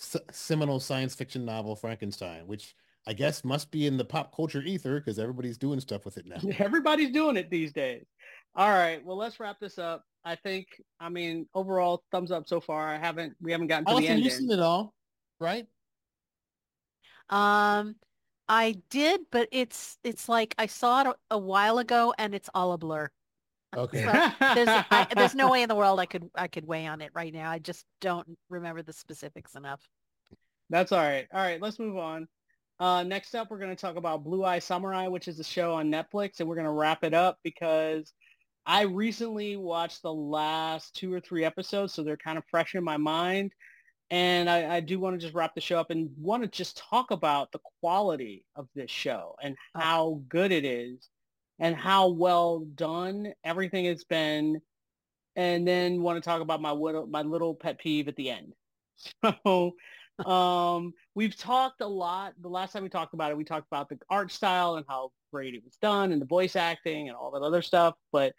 s- seminal science fiction novel Frankenstein, which I guess must be in the pop culture ether because everybody's doing stuff with it now.
Everybody's doing it these days. All right. Well, let's wrap this up. I think, I mean, overall thumbs up so far. I haven't, we haven't gotten to the
Allison,
end.
you've seen it all, right?
Um, I did, but it's it's like I saw it a, a while ago and it's all a blur.
Okay.
There's I, there's no way in the world I could I could weigh on it right now. I just don't remember the specifics enough.
That's all right. All right, let's move on. Uh, next up, we're going to talk about Blue Eye Samurai, which is a show on Netflix, and we're going to wrap it up because I recently watched the last two or three episodes, so they're kind of fresh in my mind. And I, I do want to just wrap the show up and want to just talk about the quality of this show and how good it is and how well done everything has been. And then want to talk about my little, my little pet peeve at the end. So um, we've talked a lot. The last time we talked about it, we talked about the art style and how great it was done and the voice acting and all that other stuff. But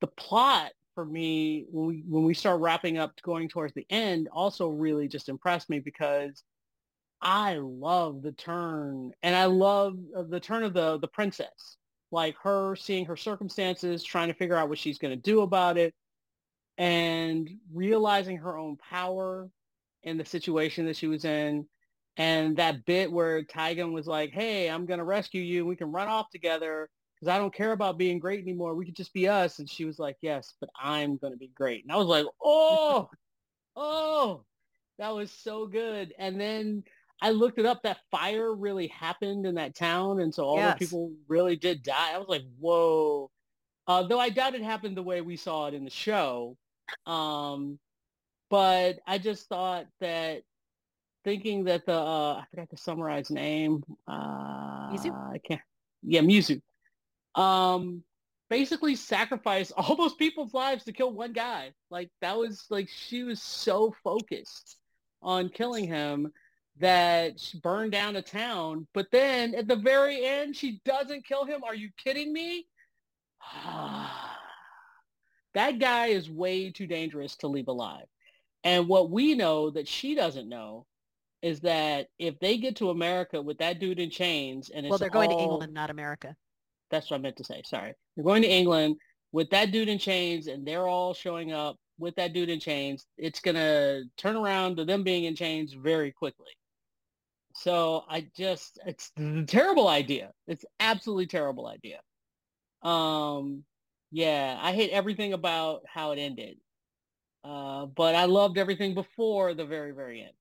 the plot for me, when we when we start wrapping up going towards the end, also really just impressed me because I love the turn and I love uh, the turn of the the princess, like her seeing her circumstances, trying to figure out what she's going to do about it, and realizing her own power in the situation that she was in. And that bit where Taigen was like, hey, I'm going to rescue you. We can run off together because I don't care about being great anymore. We could just be us. And she was like, yes, but I'm going to be great. And I was like, oh, oh, that was so good. And then I looked it up. That fire really happened in that town. And so all
Yes.
the people really did die. I was like, whoa. Uh, though I doubt it happened the way we saw it in the show. Um, but I just thought that thinking that the, uh, I forgot the summarized name. Uh,
Mizu?
I can't. Yeah, Mizu. Um, basically sacrificed all those people's lives to kill one guy. Like that was like she was so focused on killing him that she burned down a town. But then at the very end, she doesn't kill him. Are you kidding me? that guy is way too dangerous to leave alive. And what we know that she doesn't know is that if they get to America with that dude in chains and it's
Well, they're going to England, not America.
that's what I meant to say. Sorry. They're going to England with that dude in chains and they're all showing up with that dude in chains. It's going to turn around to them being in chains very quickly. So I just, it's a terrible idea. It's absolutely terrible idea. Um, yeah, I hate everything about how it ended. Uh, but I loved everything before the very, very end.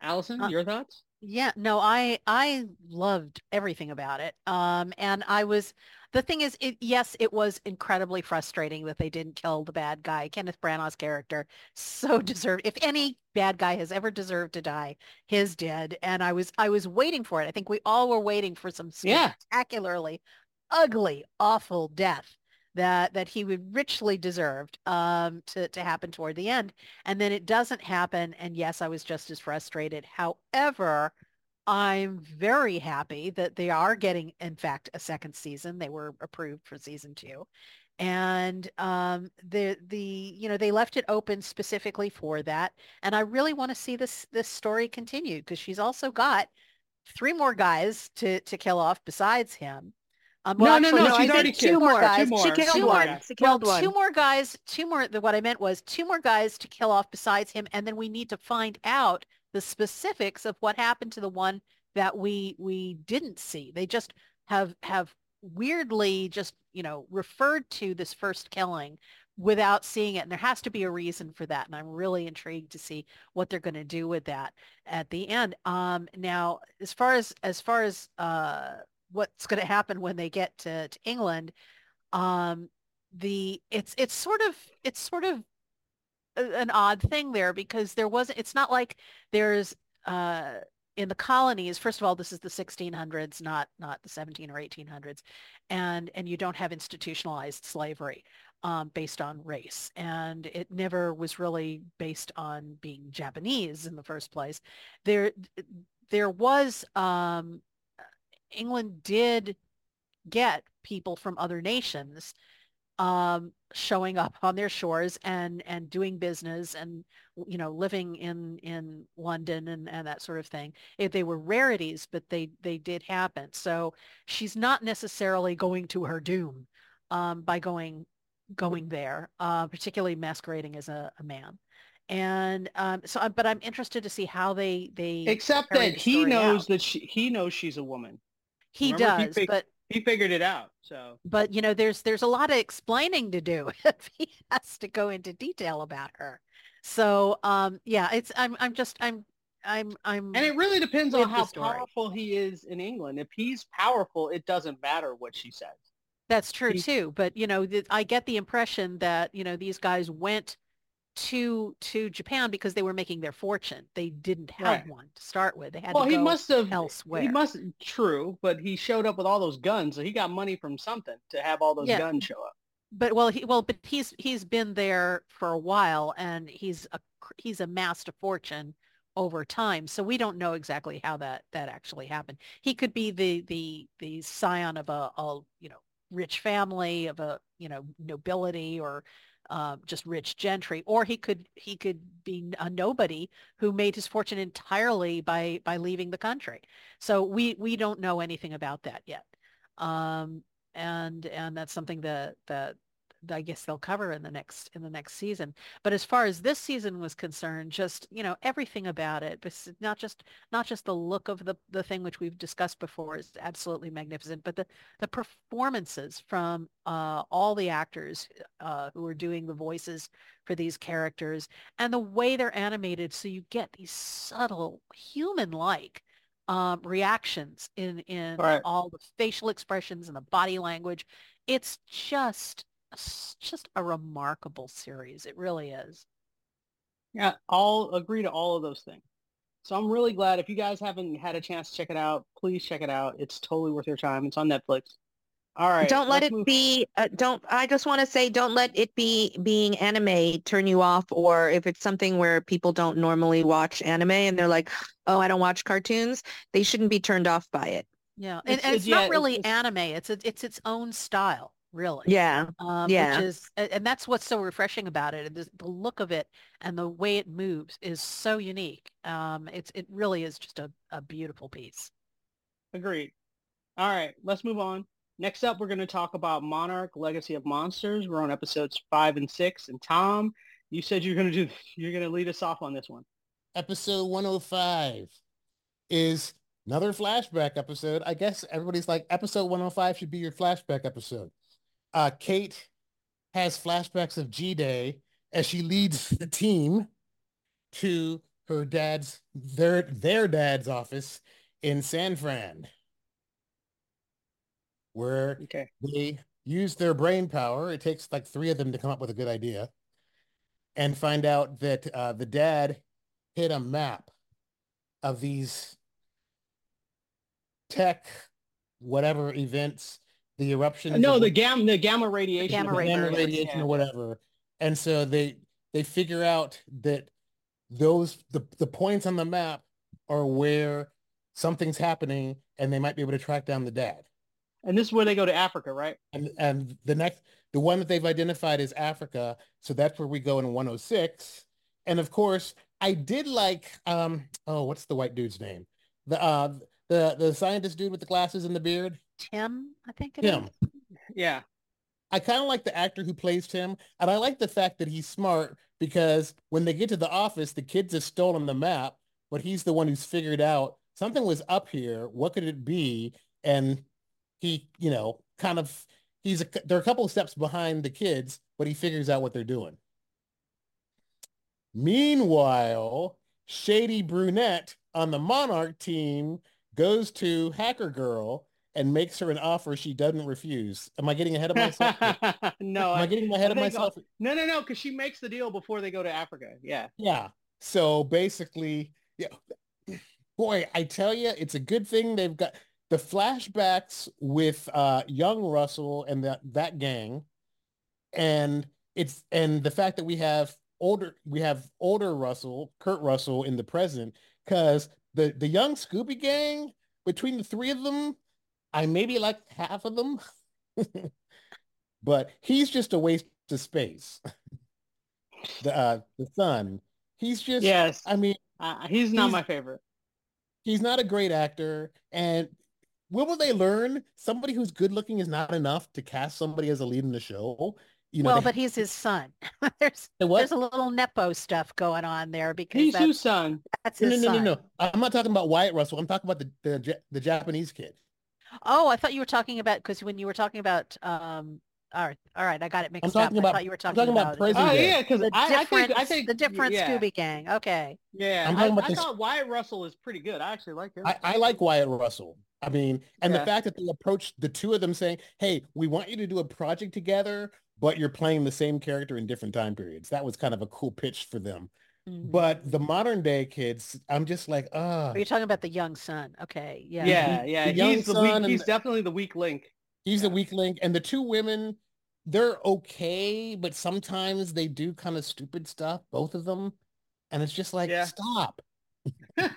Allison,
Uh,
your thoughts?
Yeah, no, I I loved everything about it. Um, and I was the thing is, it, yes, it was incredibly frustrating that they didn't kill the bad guy. Kenneth Branagh's character so deserved. If any bad guy has ever deserved to die, his did. And I was I was waiting for it. I think we all were waiting for some
Yeah.
spectacularly ugly, awful death that that he would richly deserved um, to to happen toward the end. And then it doesn't happen. And yes, I was just as frustrated. However, I'm very happy that they are getting, in fact, a second season. They were approved for season two. And um, the the you know they left it open specifically for that, and I really want to see this this story continued because she's also got three more guys to to kill off besides him. Um,
No,
well,
no,
actually,
no,
I
she's already
two
killed
more
two
guys.
more.
She
Two
killed
more
one.
guys.
She
Well,
one.
two more guys, two more, the, what I meant was two more guys to kill off besides him, and then we need to find out the specifics of what happened to the one that we we didn't see. They just have have weirdly just, you know, referred to this first killing without seeing it. And there has to be a reason for that. And I'm really intrigued to see what they're going to do with that at the end. Um, now, as far as as far as uh, what's going to happen when they get to, to England, um, the it's it's sort of it's sort of an odd thing there because there wasn't it's not like there's uh in the colonies first of all this is the 1600s not not the 17 or 1800s and and you don't have institutionalized slavery um, based on race and it never was really based on being Japanese in the first place. There there was um England did get people from other nations um, showing up on their shores and and doing business and you know living in in London and and that sort of thing. If they were rarities, but they they did happen. So she's not necessarily going to her doom um, by going going there, uh, particularly masquerading as a, a man. And um, so, but I'm interested to see how they they
Except that he knows
out.
that she, he knows she's a woman.
He
remember, he
does,
fig-
but
He figured it out. So
but you know there's there's a lot of explaining to do if he has to go into detail about her so um yeah it's i'm i'm just i'm i'm i'm
and it really depends on how powerful he is in England. If he's powerful, it doesn't matter what she says.
that's true
he-
too but you know th- i get the impression that you know these guys went to to japan because they were making their fortune they didn't have
Right.
one to start with they had
Well,
to
he must have.
elsewhere
He must true, but he showed up with all those guns, so he got money from something to have all those
Yeah.
guns show up.
but well he well but he's he's been there for a while and he's a he's amassed a fortune over time so we don't know exactly how that that actually happened he could be the the the scion of a, a you know rich family of a you know nobility or um, just rich gentry or he could he could be a nobody who made his fortune entirely by by leaving the country. So we we don't know anything about that yet. Um and and that's something that that I guess they'll cover in the next in the next season. But as far as this season was concerned, just you know everything about it, but not just not just the look of the the thing which we've discussed before is absolutely magnificent, but the the performances from uh, all the actors uh, who are doing the voices for these characters and the way they're animated, so you get these subtle human-like um, reactions in in
Right.
all the facial expressions and the body language. It's just just a remarkable series. It really is.
Yeah, I'll agree to all of those things. So I'm really glad if you guys haven't had a chance to check it out, please check it out. It's totally worth your time. It's on Netflix. All right.
don't let it
move-
be uh, don't i just want to say don't let it be being anime turn you off or if it's something where people don't normally watch anime and they're like oh i don't watch cartoons they shouldn't be turned off by it
Yeah, and,
It's-
and
it's-
it's
yeah,
not
it's-
really
it's-
anime. It's a, it's its own style, really.
yeah
um,
Yeah.
which is and that's what's so refreshing about it. The, the look of it and the way it moves is so unique. Um, it's it really is just a, a beautiful piece.
Agreed. All right, let's move on. Next up, we're going to talk about Monarch: Legacy of Monsters. We're on episodes five and six. And Tom, you said you're going to do you're going to lead us off on this one.
episode 105 is another flashback episode. I guess everybody's like, episode 105 should be your flashback episode. Uh, Kate has flashbacks of G-Day as she leads the team to her dad's, their, their dad's office in San Fran, where
Okay.
they use their brain power. It takes like three of them to come up with a good idea and find out that uh, the dad hit a map of these tech whatever events, the eruption.
No,
of
the gamma the gamma radiation.
gamma
event.
gamma
radiation,
radiation
yeah.
or whatever. And so they they figure out that those the, the points on the map are where something's happening and they might be able to track down the dad.
And this is where they go to Africa, right?
And and the next the one that they've identified is Africa. So that's where we go in 106. And of course, I did like um oh what's the white dude's name? The uh the the scientist dude with the glasses and the beard?
Tim, I think it is.
Tim.
Yeah.
I kind of like the actor who plays Tim, and I like the fact that he's smart because when they get to the office, the kids have stolen the map, but he's the one who's figured out something was up here. What could it be? And he, you know, kind of he's a they're a couple of steps behind the kids, but he figures out what they're doing. Meanwhile, Shady Brunette on the Monarch team goes to Hacker Girl and makes her an offer she doesn't refuse. Am I getting ahead of myself?
no.
Am I getting ahead of myself?
no, no, no, because she makes the deal before they go to Africa. Yeah.
Yeah. So basically, yeah. Boy, I tell you, it's a good thing they've got the flashbacks with uh young Russell and that that gang. And it's and the fact that we have older we have older Russell, Kurt Russell in the present, because the the young Scooby gang, between the three of them, I maybe like half of them. but he's just a waste of space. the uh the son. He's just
Yes.
I mean,
Uh, he's not
He's-
my favorite.
he's not a great actor and when will they learn somebody who's good looking is not enough to cast somebody as a lead in the show you know
well,
they-
but he's his son. there's there's a little nepo stuff going on there because
He's
that's,
whose son?
that's
no,
his
no, no,
son.
no, no. I'm not talking about Wyatt Russell. I'm talking about the the, the Japanese kid.
Oh, I thought you were talking about because when you were talking about um. All right, all right, I got it mixed
talking
up.
about-
I thought you were talking,
talking about
about
Present
Oh
day.
yeah, because I, I think I think
the different
yeah,
Scooby Gang. Okay.
Yeah,
I'm
I,
about
I
this-
thought Wyatt Russell is pretty good. I actually like him.
I, I like Wyatt Russell. I mean, and
Yeah.
the fact that they approached the two of them saying, "Hey, we want you to do a project together, but you're playing the same character in different time periods." That was kind of a cool pitch for them.
Mhm.
But the modern day kids, I'm just like, ah,
Are you talking about the young son? Okay. Yeah.
yeah, yeah,
the young
he's the
son
weak.
and
He's definitely the weak link.
he's
Yeah.
the weak link. And the two women, they're okay, but sometimes they do kind of stupid stuff, both of them. And it's just like,
Yeah.
stop.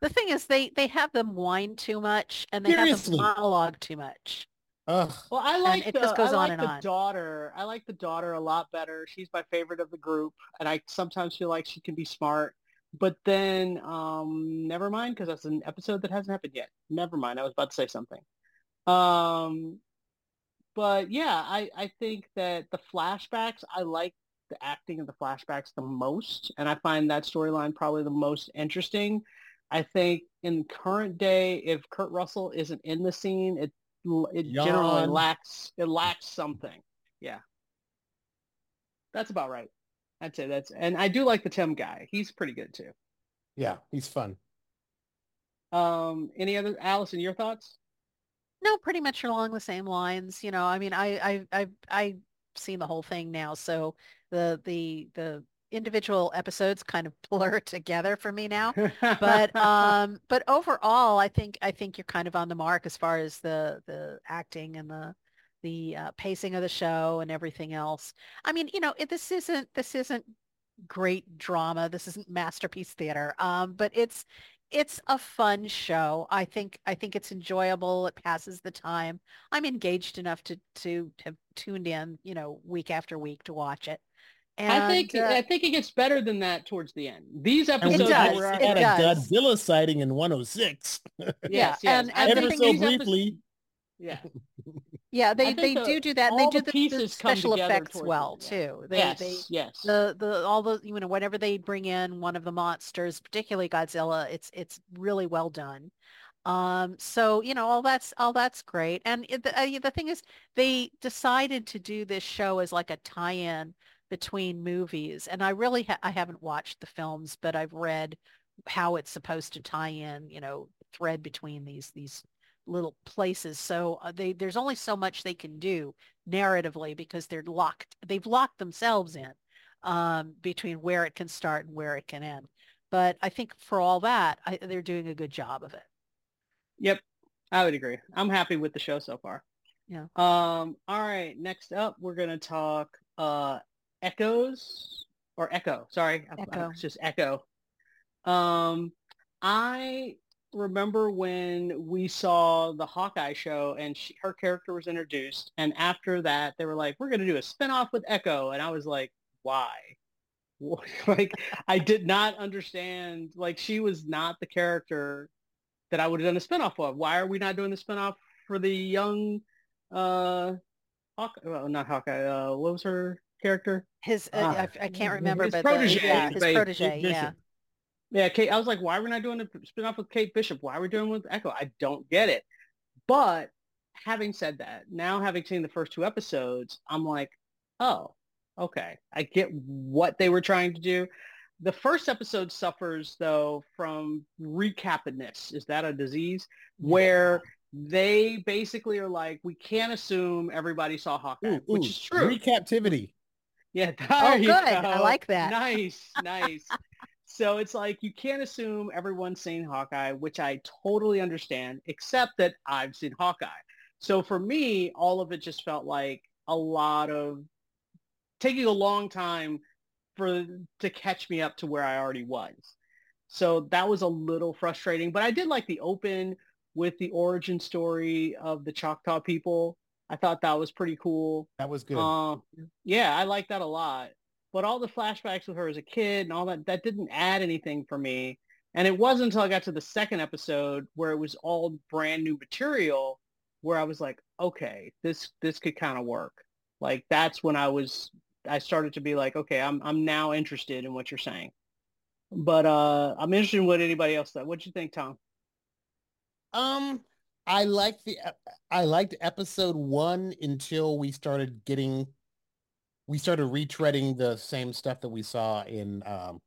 The thing is, they they have them whine too much, and they have
Seriously.
them monologue too much.
Ugh.
Well, I like
it
the I
on
like
and
the
on.
daughter. I like the daughter a lot better. She's my favorite of the group, and I sometimes feel like she can be smart. But then, um, never mind, because that's an episode that hasn't happened yet. Never mind. I was about to say something. Um, but yeah, I, I think that the flashbacks, I like the acting of the flashbacks the most. And I find that storyline probably the most interesting. I think in current day, if Kurt Russell isn't in the scene, it it generally lacks it lacks something. Yeah. That's about right. I'd say that's and I do like the Tim guy. He's pretty good too.
Yeah, he's fun.
Um any other Allison, your thoughts?
No, pretty much along the same lines. You know, I mean, I, I, I, I've seen the whole thing now, so the the the individual episodes kind of blur together for me now. But um, but overall, I think I think you're kind of on the mark as far as the the acting and the the uh, pacing of the show and everything else. I mean, you know, it, this isn't this isn't great drama. This isn't masterpiece theater. Um, but it's it's a fun show. I think I think it's enjoyable. It passes the time. I'm engaged enough to to have tuned in, you know, week after week to watch it. And
I think
uh,
I think it gets better than that towards the end. These
And
episodes
does,
that we're
it
had
does.
a Godzilla sighting in 106.
yes,
Yeah,
yes.
and-
I
and
Ever
think
so
these episodes-
briefly.
yeah.
yeah, they they
the-
do do that. and They do
the
the, the
pieces come
special effects well
end, yeah.
too. They
yes,
they
yes.
the the all the you know whenever they bring in one of the monsters, particularly Godzilla, it's it's really well done. Um, so you know all that's all that's great. And it, the uh, the thing is, they decided to do this show as like a tie-in between movies, and I really ha I haven't watched the films, but I've read how it's supposed to tie in, you know, thread between these these little places. So uh, they there's only so much they can do narratively because they're locked. They've locked themselves in um, between where it can start and where it can end. But I think for all that, I, they're doing a good job of it.
Yep, I would agree. I'm happy with the show so far.
Yeah.
Um. All right. Next up, we're gonna talk uh Echoes or Echo. Sorry,
Echo.
it's just Echo. Um, I remember when we saw the Hawkeye show and she, her character was introduced, and after that, they were like, "We're gonna do a spinoff with Echo," and I was like, "Why?" like I did not understand. Like she was not the character that I would have done a spinoff of. Why are we not doing the spinoff for the young uh Hawk well not Hawkeye, uh what was her character?
His, uh,
Ah.
I, I can't remember,
His
but the-
protege,
yeah, his protege,
Bishop.
yeah.
Yeah, Kate I was like, why are we not doing a spinoff with Kate Bishop? Why are we doing with Echo? I don't get it. But having said that, now having seen the first two episodes, I'm like, oh, okay. I get what they were trying to do. The first episode suffers though from recapedness. Is that a disease? Where they basically are like, we can't assume everybody saw Hawkeye,
Ooh,
which
ooh,
is true.
Recaptivity.
Yeah,
Oh, good. I like that.
Nice, nice. so it's like you can't assume everyone's seen Hawkeye, which I totally understand, except that I've seen Hawkeye. So for me, all of it just felt like a lot of taking a long time for to catch me up to where I already was. So that was a little frustrating, but I did like the open with the origin story of the Choctaw people. I thought that was pretty cool.
That was good.
Uh, yeah, I like that a lot. But all the flashbacks with her as a kid and all that, that didn't add anything for me. And it wasn't until I got to the second episode where it was all brand new material where I was like, okay, this this could kind of work. Like that's when I was I started to be like, okay, I'm I'm now interested in what you're saying. But uh I'm interested in what anybody else thought. What'd you think, Tom?
Um, I liked the I liked episode one until we started getting we started retreading the same stuff that we saw in um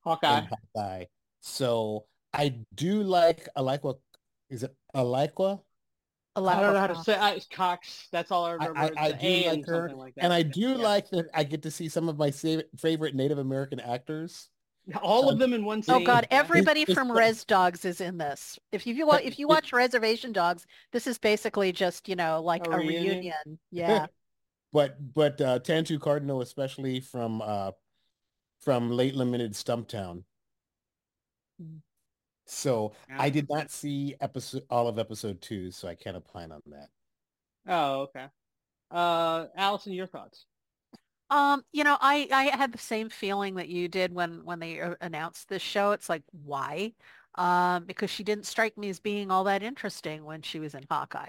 Hawkeye.
in Hawkeye. So I do like I like what is it Alaqua?
A
I
lot
don't know how to
fun.
say I, Cox. That's all I
I,
remember.
I,
It's
I do
and
like her,
like that.
and I do
Yeah.
like that I get to see some of my favorite Native American actors.
All of them in one scene.
Oh God! Everybody from
it's-
Res Dogs is in this. If you wa- if you watch Reservation Dogs, this is basically just you know like
A
a,
reunion?
reunion. Yeah.
But but uh, Tantoo Cardinal, especially from uh, from late limited Stumptown.
Mm.
So
Yeah.
I did not see episode all of episode two, so I can't opine on that.
Oh, okay. Uh, Allison, your thoughts?
Um, you know, I I had the same feeling that you did when when they uh, announced this show. It's like why? Um, because she didn't strike me as being all that interesting when she was in Hawkeye.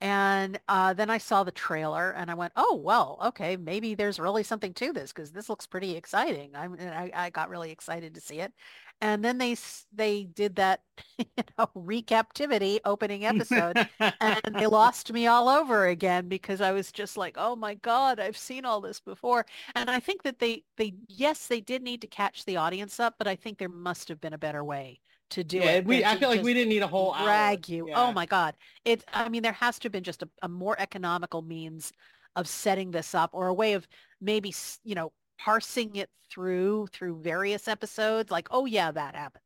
And uh, then I saw the trailer and I went, oh, well, okay, maybe there's really something to this because this looks pretty exciting. I'm, and I, I got really excited to see it. And then they they did that, you know, recaptivity opening episode and they lost me all over again because I was just like, oh my God, I've seen all this before. And I think that they, they, yes, they did need to catch the audience up, but I think there must have been a better way to do
yeah,
it.
we. I feel like we didn't need a whole hour.
drag you.
Oh yeah.
Oh my God. It, I mean, there has to have been just a, a more economical means of setting this up or a way of maybe, you know, parsing it through, through various episodes. Like, oh yeah, that happened.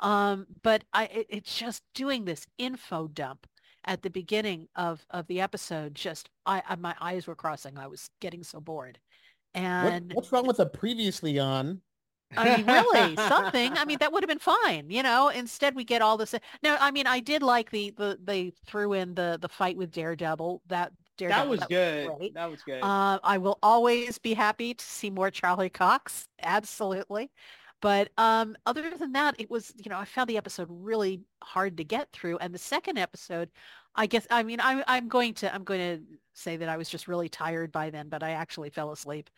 Um, but I, it, it's just doing this info dump at the beginning of, of the episode. Just, I, I, my eyes were crossing. I was getting so bored.
What,
And
what's wrong with a previously on?
I mean, really, something. I mean, that would have been fine, you know. Instead, we get all this. No, I mean, I did like the the they threw in the the fight with Daredevil. That Daredevil
that was good.
great.
That was good.
Uh, I will always be happy to see more Charlie Cox. Absolutely. But um, other than that, it was, you know, I found the episode really hard to get through. And the second episode, I guess, I mean, I'm, I'm going to, I'm going to say that I was just really tired by then, but I actually fell asleep.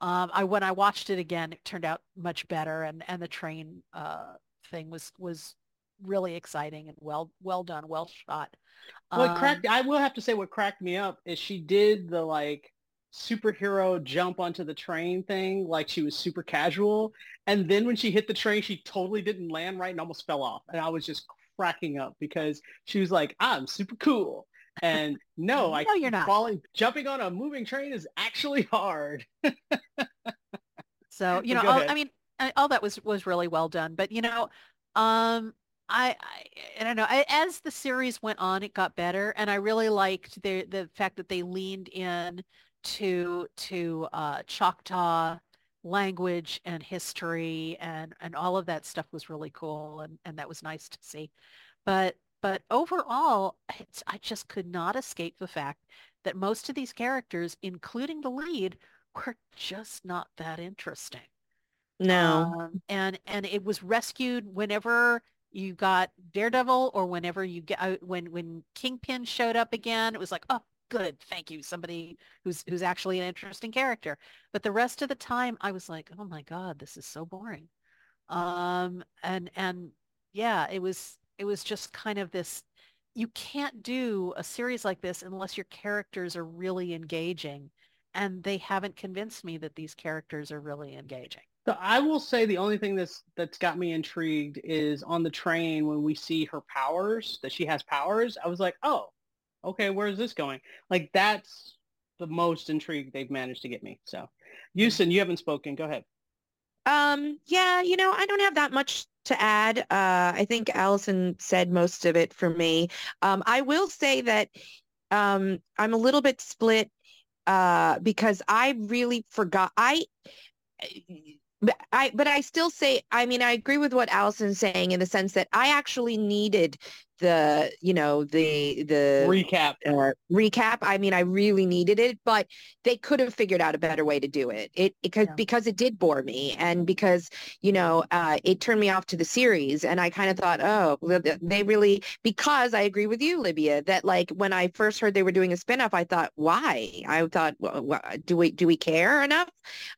Um, I, when I watched it again, it turned out much better. And, and the train uh, thing was, was really exciting and well, well done, well shot.
what
Um,
cracked? I will have to say, what cracked me up is she did the like superhero jump onto the train thing, like she was super casual, and then when she hit the train, she totally didn't land right and almost fell off, and I was just cracking up because she was like, "I'm super cool." And no, I
No, you're not.
falling jumping on a moving train is actually hard.
So, you know, all. I mean, all that was was really well done. But, you know, um, I, I I don't know. I, as the series went on, it got better, and I really liked the the fact that they leaned in to to uh, Choctaw language and history, and and all of that stuff was really cool, and and that was nice to see. But but overall, it's, I just could not escape the fact that most of these characters, including the lead, were just not that interesting.
No.
Um, and and it was rescued whenever you got Daredevil or whenever you get uh, when when Kingpin showed up again, it was like, oh, good, thank you, somebody who's who's actually an interesting character. But the rest of the time, I was like, oh my God, this is so boring. Um, and and yeah, it was it was just kind of this. You can't do a series like this unless your characters are really engaging, and they haven't convinced me that these characters are really engaging.
So I will say the only thing that's that's got me intrigued is on the train when we see her powers, that she has powers. I was like, oh, okay, where's this going? Like that's the most intrigued they've managed to get me. So, Houston, you haven't spoken. Go ahead.
Um, yeah, you know, I don't have that much to add. Uh, I think Allison said most of it for me. Um, I will say that um, I'm a little bit split uh, because I really forgot. I, but I, but I still say, I mean, I agree with what Allison's saying in the sense that I actually needed the, you know, the the
Recap.
uh, recap. I mean, I really needed it, but they could have figured out a better way to do it. It because
Yeah.
because it did bore me, and because you know uh, it turned me off to the series, and I kind of thought, oh, they really because I agree with you, Libya, that like when I first heard they were doing a spinoff, I thought, why? I thought, "Wha- wha- do we do we care enough?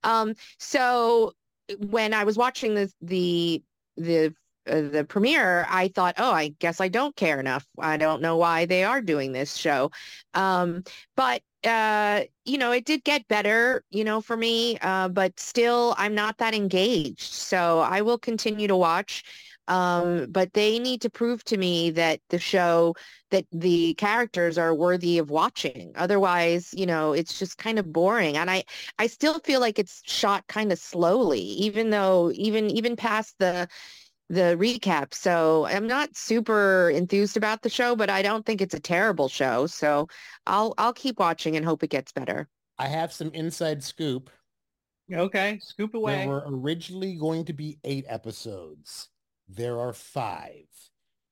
Um, so when I was watching the the the uh, the premiere, I thought, oh, I guess I don't care enough. I don't know why they are doing this show. Um, but uh, you know, it did get better, you know, for me. Uh, but still, I'm not that engaged. So I will continue to watch. Um, but they need to prove to me that the show, that the characters are worthy of watching. Otherwise, you know, it's just kind of boring. And I, I still feel like it's shot kind of slowly, even though even even past the the recap. So I'm not super enthused about the show, but I don't think it's a terrible show. So I'll I'll keep watching and hope it gets better.
I have some inside scoop.
Okay, scoop away.
There were originally going to be eight episodes. There are five.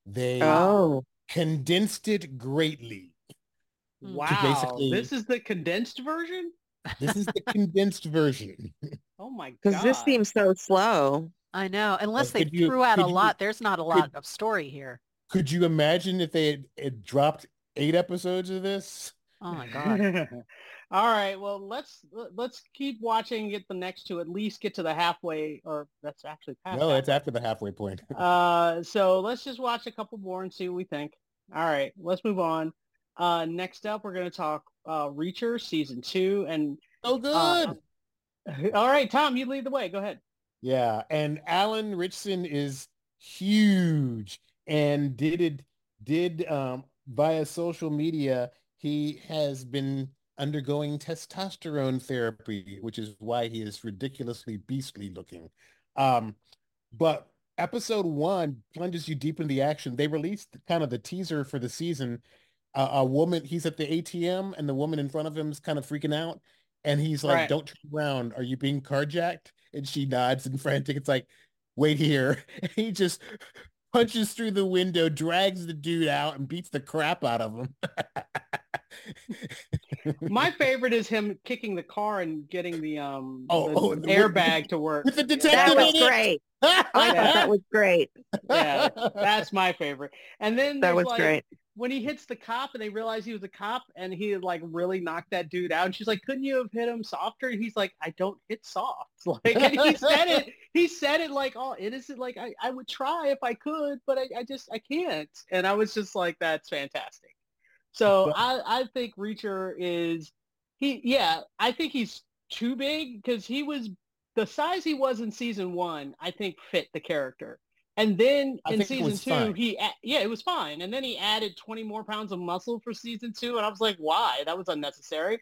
They
Oh.
condensed it greatly. Hmm.
wow,
basically-
this is the condensed version.
This is the condensed version.
Oh my god!
Because this seems so slow.
I know. Unless they
could you-
threw out a
you-
lot, there's not a lot of story here.
Could you imagine if they had, had dropped eight episodes of this.
Oh my god.
All right, well let's let's keep watching. Get the next two. At least get to the halfway, or that's actually past.
No, it's after the halfway point.
Uh, so let's just watch a couple more and see what we think. All right, let's move on. Uh, next up, we're going to talk uh, Reacher season two, and
oh, good.
uh, all right, Tom, you lead the way. Go ahead.
Yeah, and Alan Ritchson is huge and did it did um via social media he has been undergoing testosterone therapy, which is why he is ridiculously beastly looking. Um but episode 1 plunges you deep into the action. They released kind of the teaser for the season. Uh, a woman he's at the ATM and the woman in front of him is kind of freaking out and he's like
Right.
don't turn around are you being carjacked and she nods and frantic it's like wait here and he just punches through the window drags the dude out and beats the crap out of him
My favorite is him kicking the car and getting the um
Oh,
the
oh, the-
airbag to work.
with the
That
detective
was great. I thought that was great.
Yeah, That's my favorite. And then
That was
like,
great.
When he hits the cop and they realize he was a cop and he like really knocked that dude out and she's like couldn't you have hit him softer? And he's like i don't hit soft. Like and he said it he said it like all innocent like i, I would try if i could but I, I just i can't. And i was just like that's fantastic. So i i think reacher is he yeah i think he's too big because he was the size he was in season one i think fit the character and then
I
in season two,
fine.
he yeah, it was fine. And then he added 20 more pounds of muscle for season two, and I was like, why? That was unnecessary.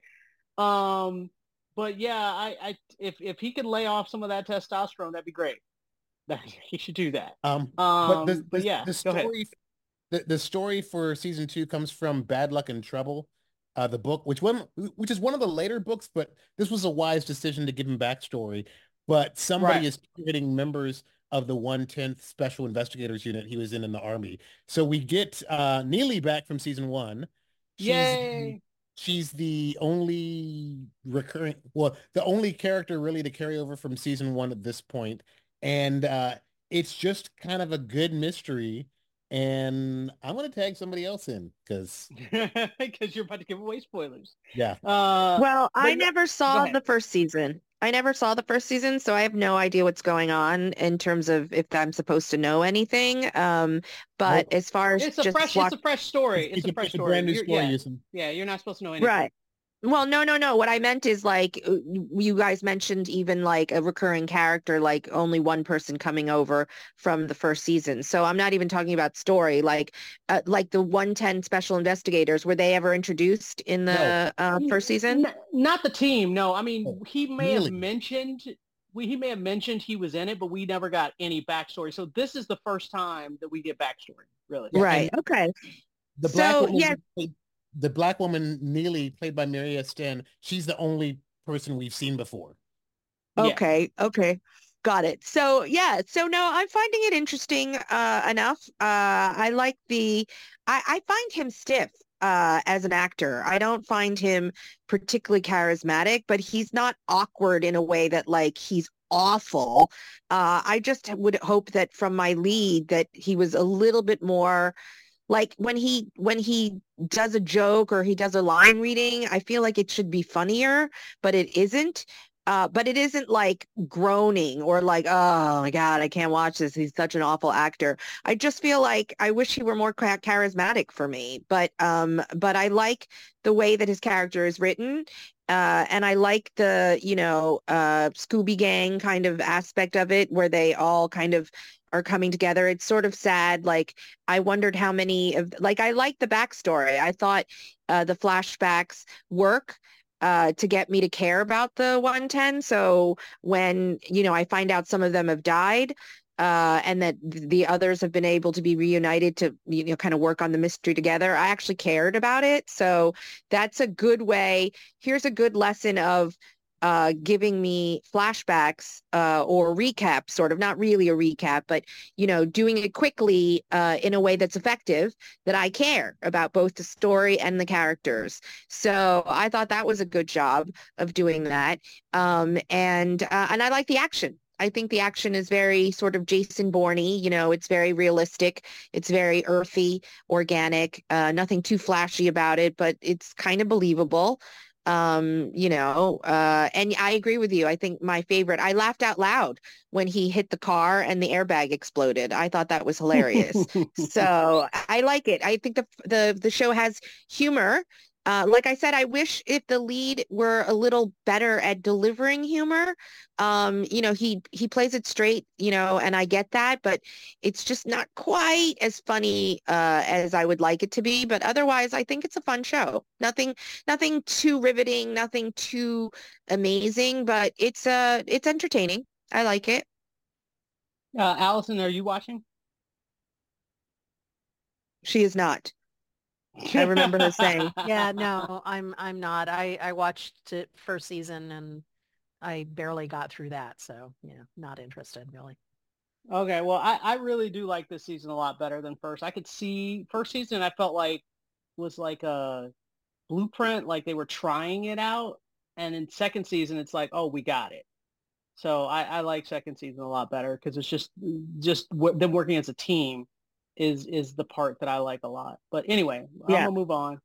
Um, but yeah, I, I if if he could lay off some of that testosterone, that'd be great. That he should do that.
um
Um,
but the,
but
the-
yeah,
the story the, the story for season two comes from bad luck and trouble uh the book which one which is one of the later books but this was a wise decision to give him backstory but somebody
Right.
is targeting members of the 110th special investigators unit he was in in the army so we get uh Neagley back from season one She's the-
Yay!
she's the only recurring well the only character really to carry over from season one at this point and uh it's just kind of a good mystery and i'm going to tag somebody else in because
Because you're about to give away spoilers.
yeah
Uh,
Well, I never saw the first season. I never saw the first season, so I have no idea what's going on in terms of if I'm supposed to know anything. Um, but
Nope.
as far as
it's a fresh,
watch-
it's a fresh story. It's, a fresh story.
brand new
You're-
story
yeah, yeah, you're not supposed to know anything.
right. Well, no, no, no. What I meant is like uh, you guys mentioned even like a recurring character, like only one person coming over from the first season. So I'm not even talking about story. Like, uh, like the 110 special investigators, were they ever introduced in the uh, first season?
N- not the team. No, I mean
Oh,
he may have mentioned we he may have mentioned he was in it, but we never got any backstory. So this is the first time that we get backstory. Really,
Yeah,
Right. Okay.
the black
So,
woman
yeah.
played- the black woman Neagley played by maria sten she's the only person we've seen before
Yeah.
Okay, okay. Got it. So yeah, so no, I'm finding it interesting uh enough. Uh I like the I, I find him stiff uh as an actor. I don't find him particularly charismatic, but he's not awkward in a way that like he's awful. Uh I just would hope that from my lead that he was a little bit more like when he when he does a joke or he does a line reading, I feel like it should be funnier, but it isn't. Uh, but it isn't like groaning or like, oh my God, I can't watch this. He's such an awful actor. I just feel like I wish he were more charismatic for me. But um, but I like the way that his character is written. Uh, and I like the, you know, uh, Scooby Gang kind of aspect of it where they all kind of are coming together. It's sort of sad. Like I wondered how many of, like I like the backstory. I thought uh, the flashbacks work uh, to get me to care about the 110. So when, you know, I find out some of them have died uh, and that the others have been able to be reunited to, you know, kind of work on the mystery together, I actually cared about it. So that's a good way. Here's a good lesson of uh, giving me flashbacks uh, or recap, sort of, not really a recap, but, you know, doing it quickly uh, in a way that's effective that I care about both the story and the characters. So I thought that was a good job of doing that. Um, and uh, and I like the action. I think the action is very sort of Jason Bourne-y. You know, it's very realistic. It's very earthy, organic. Uh, nothing too flashy about it, but it's kind of believable. Um, you know, uh, and I agree with you. I think my favorite. I laughed out loud when he hit the car and the airbag exploded. I thought that was hilarious. so I like it. I think the the the show has humor uh, like I said, I wish if the lead were a little better at delivering humor. Um, you know, he he plays it straight, you know, and I get that, but it's just not quite as funny uh, as I would like it to be. But otherwise, I think it's a fun show. Nothing, nothing too riveting, nothing too amazing, but it's uh it's entertaining. I like it.
Uh, Allison, are you watching?
She is not. I remember her saying.
Yeah, no, I'm I'm not. I I watched it first season and I barely got through that, so yeah, not interested really.
Okay, well, I, I really do like this season a lot better than first. I could see first season. I felt like was like a blueprint, like they were trying it out, and in second season, it's like, oh, we got it. So I, I like second season a lot better because it's just just w- them working as a team is is the part that I like a lot. But anyway,
Yeah.
I'm gonna move on.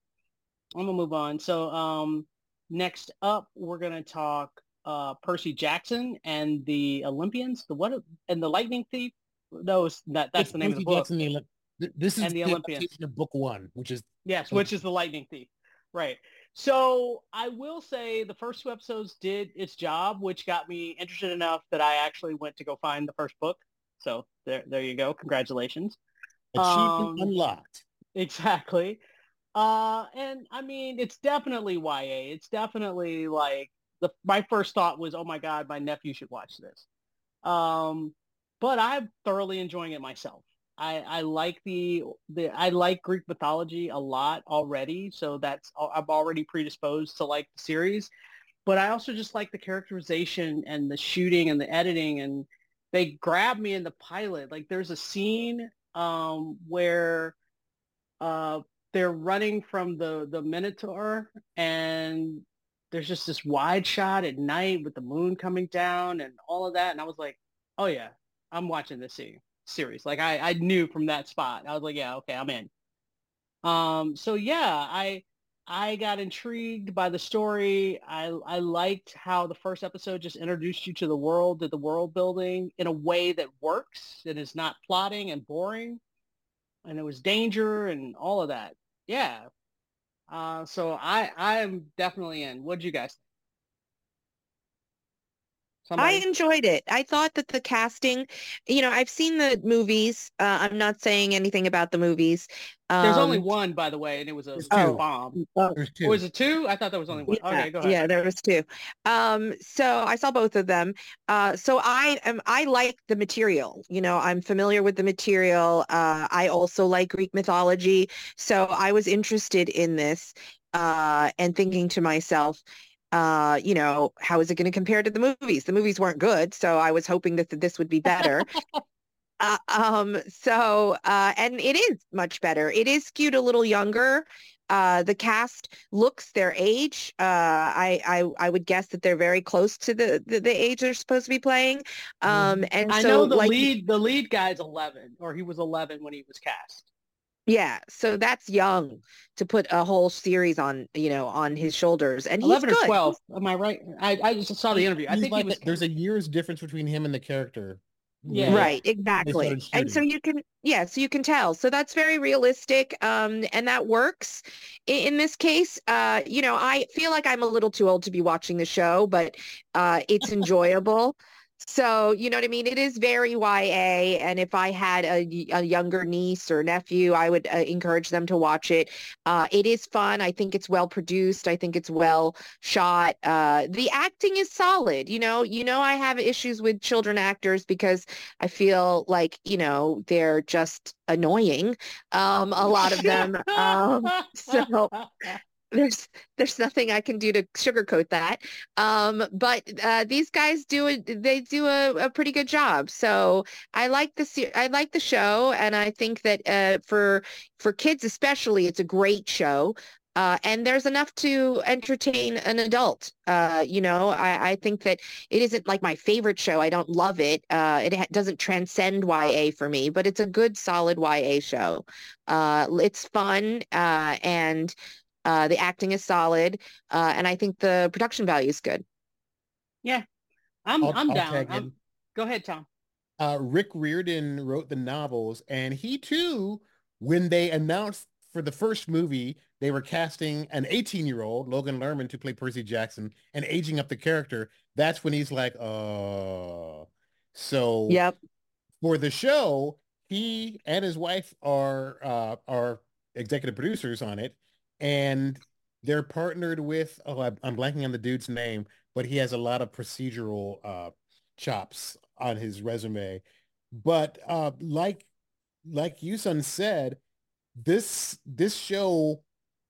I'm gonna move on. So um, next up, we're gonna talk uh, Percy Jackson and the Olympians. The what? And the Lightning Thief. No, that that's
It's
the name of the
Percy
book.
Jackson, the Olymp- This is
And the
the
Olympians.
of book one, which is
Yes, which is the Lightning Thief. Right. So I will say the first two episodes did its job, which got me interested enough that I actually went to go find the first book. So there, there you go. Congratulations.
Achievement
Um,
unlocked.
Exactly. Uh, and I mean, it's definitely YA. It's definitely like the my first thought was, oh my God, my nephew should watch this. Um, but I'm thoroughly enjoying it myself. I, I like the the I like Greek mythology a lot already, so that's I'm already predisposed to like the series. But I also just like the characterization and the shooting and the editing, and they grab me in the pilot. Like there's a scene um, where uh, they're running from the the Minotaur, and there's just this wide shot at night with the moon coming down and all of that, and I was like, oh yeah, I'm watching this se- series. Like I I knew from that spot, I was like, yeah, okay, I'm in. Um, so yeah, I I got intrigued by the story. I I liked how the first episode just introduced you to the world, to the world building in a way that works and is not plotting and boring. And it was danger and all of that. Yeah. Uh, so I I'm definitely in. What'd you guys think?
I enjoyed it. I thought that the casting, you know, I've seen the movies. Uh, I'm not saying anything about the movies.
There's only
Um,
one, by the way, and it was a
There's
two.
bomb.
There's
Oh,
two.
was it two? I thought there was only one.
Yeah,
Okay, go ahead.
yeah, there was two. Um, so I saw both of them. Uh, so I am I like the material. You know, I'm familiar with the material. Uh, I also like Greek mythology, so I was interested in this uh, and thinking to myself, uh, you know, how is it going to compare to the movies? The movies weren't good, so I was hoping that this would be better. Uh, um, so, uh, and it is much better. It is skewed a little younger. Uh, the cast looks their age. Uh, I, I, I would guess that they're very close to the, the, the age they're supposed to be playing. Um, and
I
so
know the
like,
lead the lead guy's 11 or he was 11 when he was cast.
Yeah, so that's young to put a whole series on, you know, on his shoulders. And he's
11 or
good.
12. Am I right? I, I just saw the interview. I
He's
think
like
he was
a- there's a year's difference between him and the character.
Yeah.
Right, exactly. And so you can, yeah, so you can tell. So that's very realistic. Um, and that works in, in this case. Uh, you know, I feel like I'm a little too old to be watching the show, but uh, it's enjoyable. So, you know what I mean? It is very YA. And if I had a younger niece or nephew, I would uh, encourage them to watch it. Uh, it is fun. I think it's well produced. I think it's well shot. Uh, the acting is solid. You know, you know, I have issues with children actors because I feel like, you know, they're just annoying. Um, a lot of them. Um, so there's there's nothing I can do to sugarcoat that. Um, but uh, these guys do it. They do a, a pretty good job. So I like the I like the show, and I think that uh, for for kids especially, it's a great show. Uh, and there's enough to entertain an adult. Uh, you know, I, I think that it isn't like my favorite show. I don't love it. Uh, it ha- doesn't transcend YA for me, but it's a good, solid YA show. Uh, it's fun uh, and uh, the acting is solid, uh, and I think the production value is good.
Yeah, I'm
I'll-
I'm
I'll
down. I'm- go ahead, Tom.
Uh, Rick Riordan wrote the novels, and he too, when they announced for the first movie, they were casting an 18-year-old, Logan Lerman, to play Percy Jackson and aging up the character. That's when he's like, uh, so
Yep.
for the show, he and his wife are uh, are executive producers on it, and they're partnered with oh I'm, blanking on the dude's name, but he has a lot of procedural uh, chops on his resume. But uh, like like Yusun said, this this show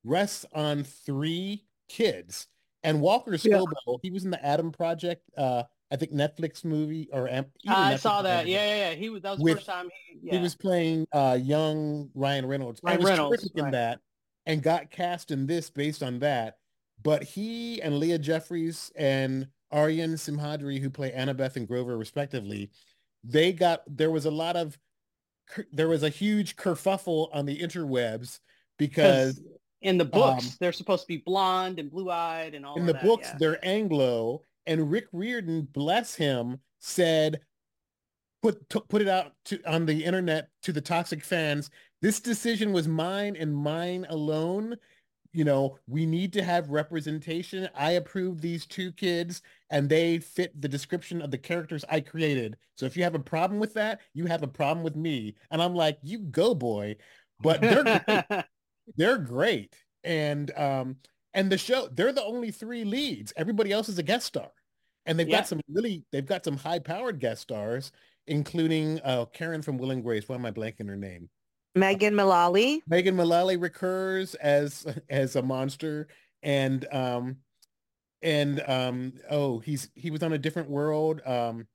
rests on three kids. And Walker
Yeah.
He was in the Adam Project, uh, I think Netflix movie or Am-
I
Netflix
saw that.
Amazon.
Yeah, yeah, yeah. He was that was the
With-
first time he. Yeah.
He was playing uh, young Ryan Reynolds.
Ryan Reynolds,
in
right.
that and got cast in this based on that. But he and Leah Jeffries and Aryan Simhadri, who play Annabeth and Grover respectively, they got there was a lot of there was a huge kerfuffle on the interwebs because
in the books
um,
they're supposed to be blonde and blue-eyed and all
in the
that,
books
yeah.
they're Anglo and Rick Riordan, bless him, said put t- put it out to on the internet to the toxic fans. This decision was mine and mine alone. You know, we need to have representation. I approve these two kids and they fit the description of the characters I created. So if you have a problem with that, you have a problem with me. And I'm like, you go boy. But they're great they're great and um and the show they're the only three leads everybody else is a guest star and they've
Yeah.
got some really they've got some high powered guest stars including uh karen from will and grace why am i blanking her name
Megan Mullally.
megan mullally recurs as as a monster and um and um oh he's he was on a different world um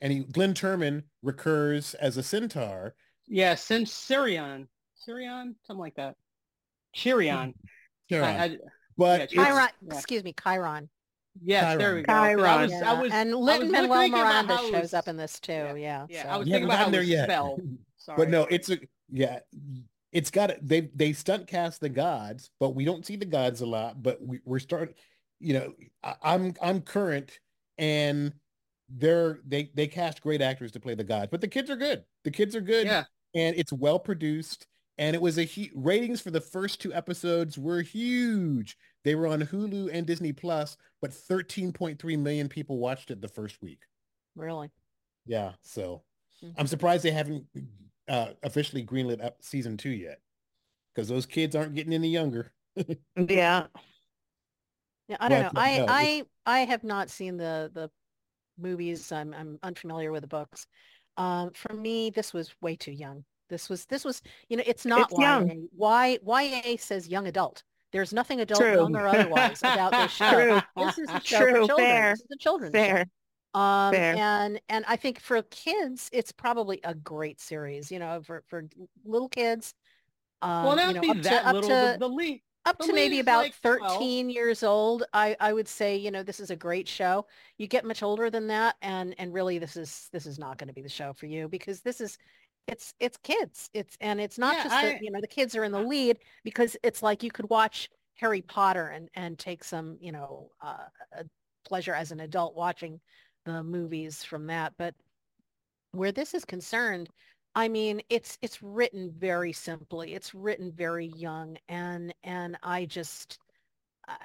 and he Glynn Turman recurs as a centaur
yeah, since Sirion, Sirion, something like that. Chirion.
Chiron.
I, I,
but
yeah,
Chiron,
yeah.
excuse me, Chiron.
yes, there we go.
Chiron.
I was, I was,
and
I was
Manuel Miranda shows up in this too.
yeah,
Yeah.
yeah,
so-
I was thinking about how
there
it was
yet.
spelled. Sorry.
But no, it's a yeah. It's got they they stunt cast the gods, but we don't see the gods a lot. But we, we're starting. You know, I, I'm I'm current, and they're they they cast great actors to play the gods. But the kids are good. The kids are good,
yeah.
and it's well produced. And it was a hu- ratings for the first two episodes were huge. They were on Hulu and Disney Plus, but 13.3 million people watched it the first week.
Really.
Yeah, so
Mhm.
I'm surprised they haven't uh, officially greenlit up season two yet, because those kids aren't getting any younger.
Yeah.
Yeah, I don't
But,
know. I
no,
I I have not seen the the movies. I'm I'm unfamiliar with the books. Um, for me, this was way too young. This was this was you know it's not
It's young.
YA. Y YA says young adult. There's nothing adult,
True.
young or otherwise about this show.
True.
This is a show
True,
for children.
fair,
This is a children's show. Um, and and I think for kids, it's probably a great series. You know, for for little kids. Um,
Well,
you know,
be
up to up
little.
to
the, the lead.
up
the
to maybe about
like 12.
13 years old I, I would say you know this is a great show you get much older than that and and really this is this is not going to be the show for you because this is it's it's kids it's and it's not
Yeah,
just that you know the kids are in the lead because it's like you could watch harry potter and and take some you know uh, uh, pleasure as an adult watching the movies from that but where this is concerned I mean, it's it's written very simply. It's written very young, and and I just, I,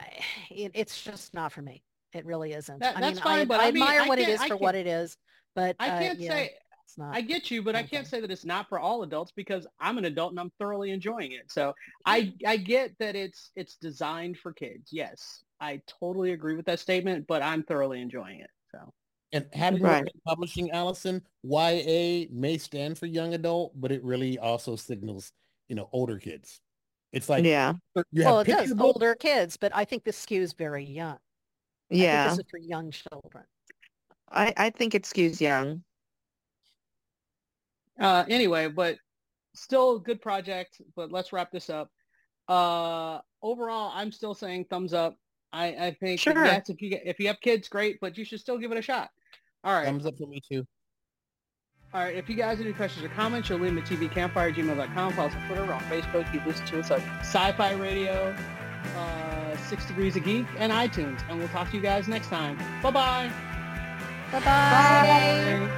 it, it's just not for me. It really isn't.
That-
I mean,
fine,
I,
but
I
I mean,
admire what it is for what it is, but
I
uh,
can't
yeah,
say
it's not.
I get you, but I can't say that it's not for all adults because I'm an adult and I'm thoroughly enjoying it. So I I get that it's it's designed for kids. Yes, I totally agree with that statement, but I'm thoroughly enjoying it. So
And had
Right.
Brooklyn Publishing, Allison, YA may stand for young adult, but it really also signals, you know, older kids. It's like
Yeah.
you have
well, it does
book-
older kids, but I think this skews very young. I think
Yeah.
this is for young children.
I, I think it skews young.
uh, anyway, but still a good project. But let's wrap this up. Uh, overall, I'm still saying thumbs up. I, I think
Sure.
yes, if you get, if you have kids, great, but you should still give it a shot. All right.
Thumbs up for me too.
All right, if you guys have any questions or comments, you'll leave them at tvcampfire@gmail.com. Follow us on Twitter, we're on Facebook. You listen to us on Sci-Fi Radio, uh, Six Degrees of Geek, and iTunes. And we'll talk to you guys next time. Bye-bye.
Bye-bye.
Bye.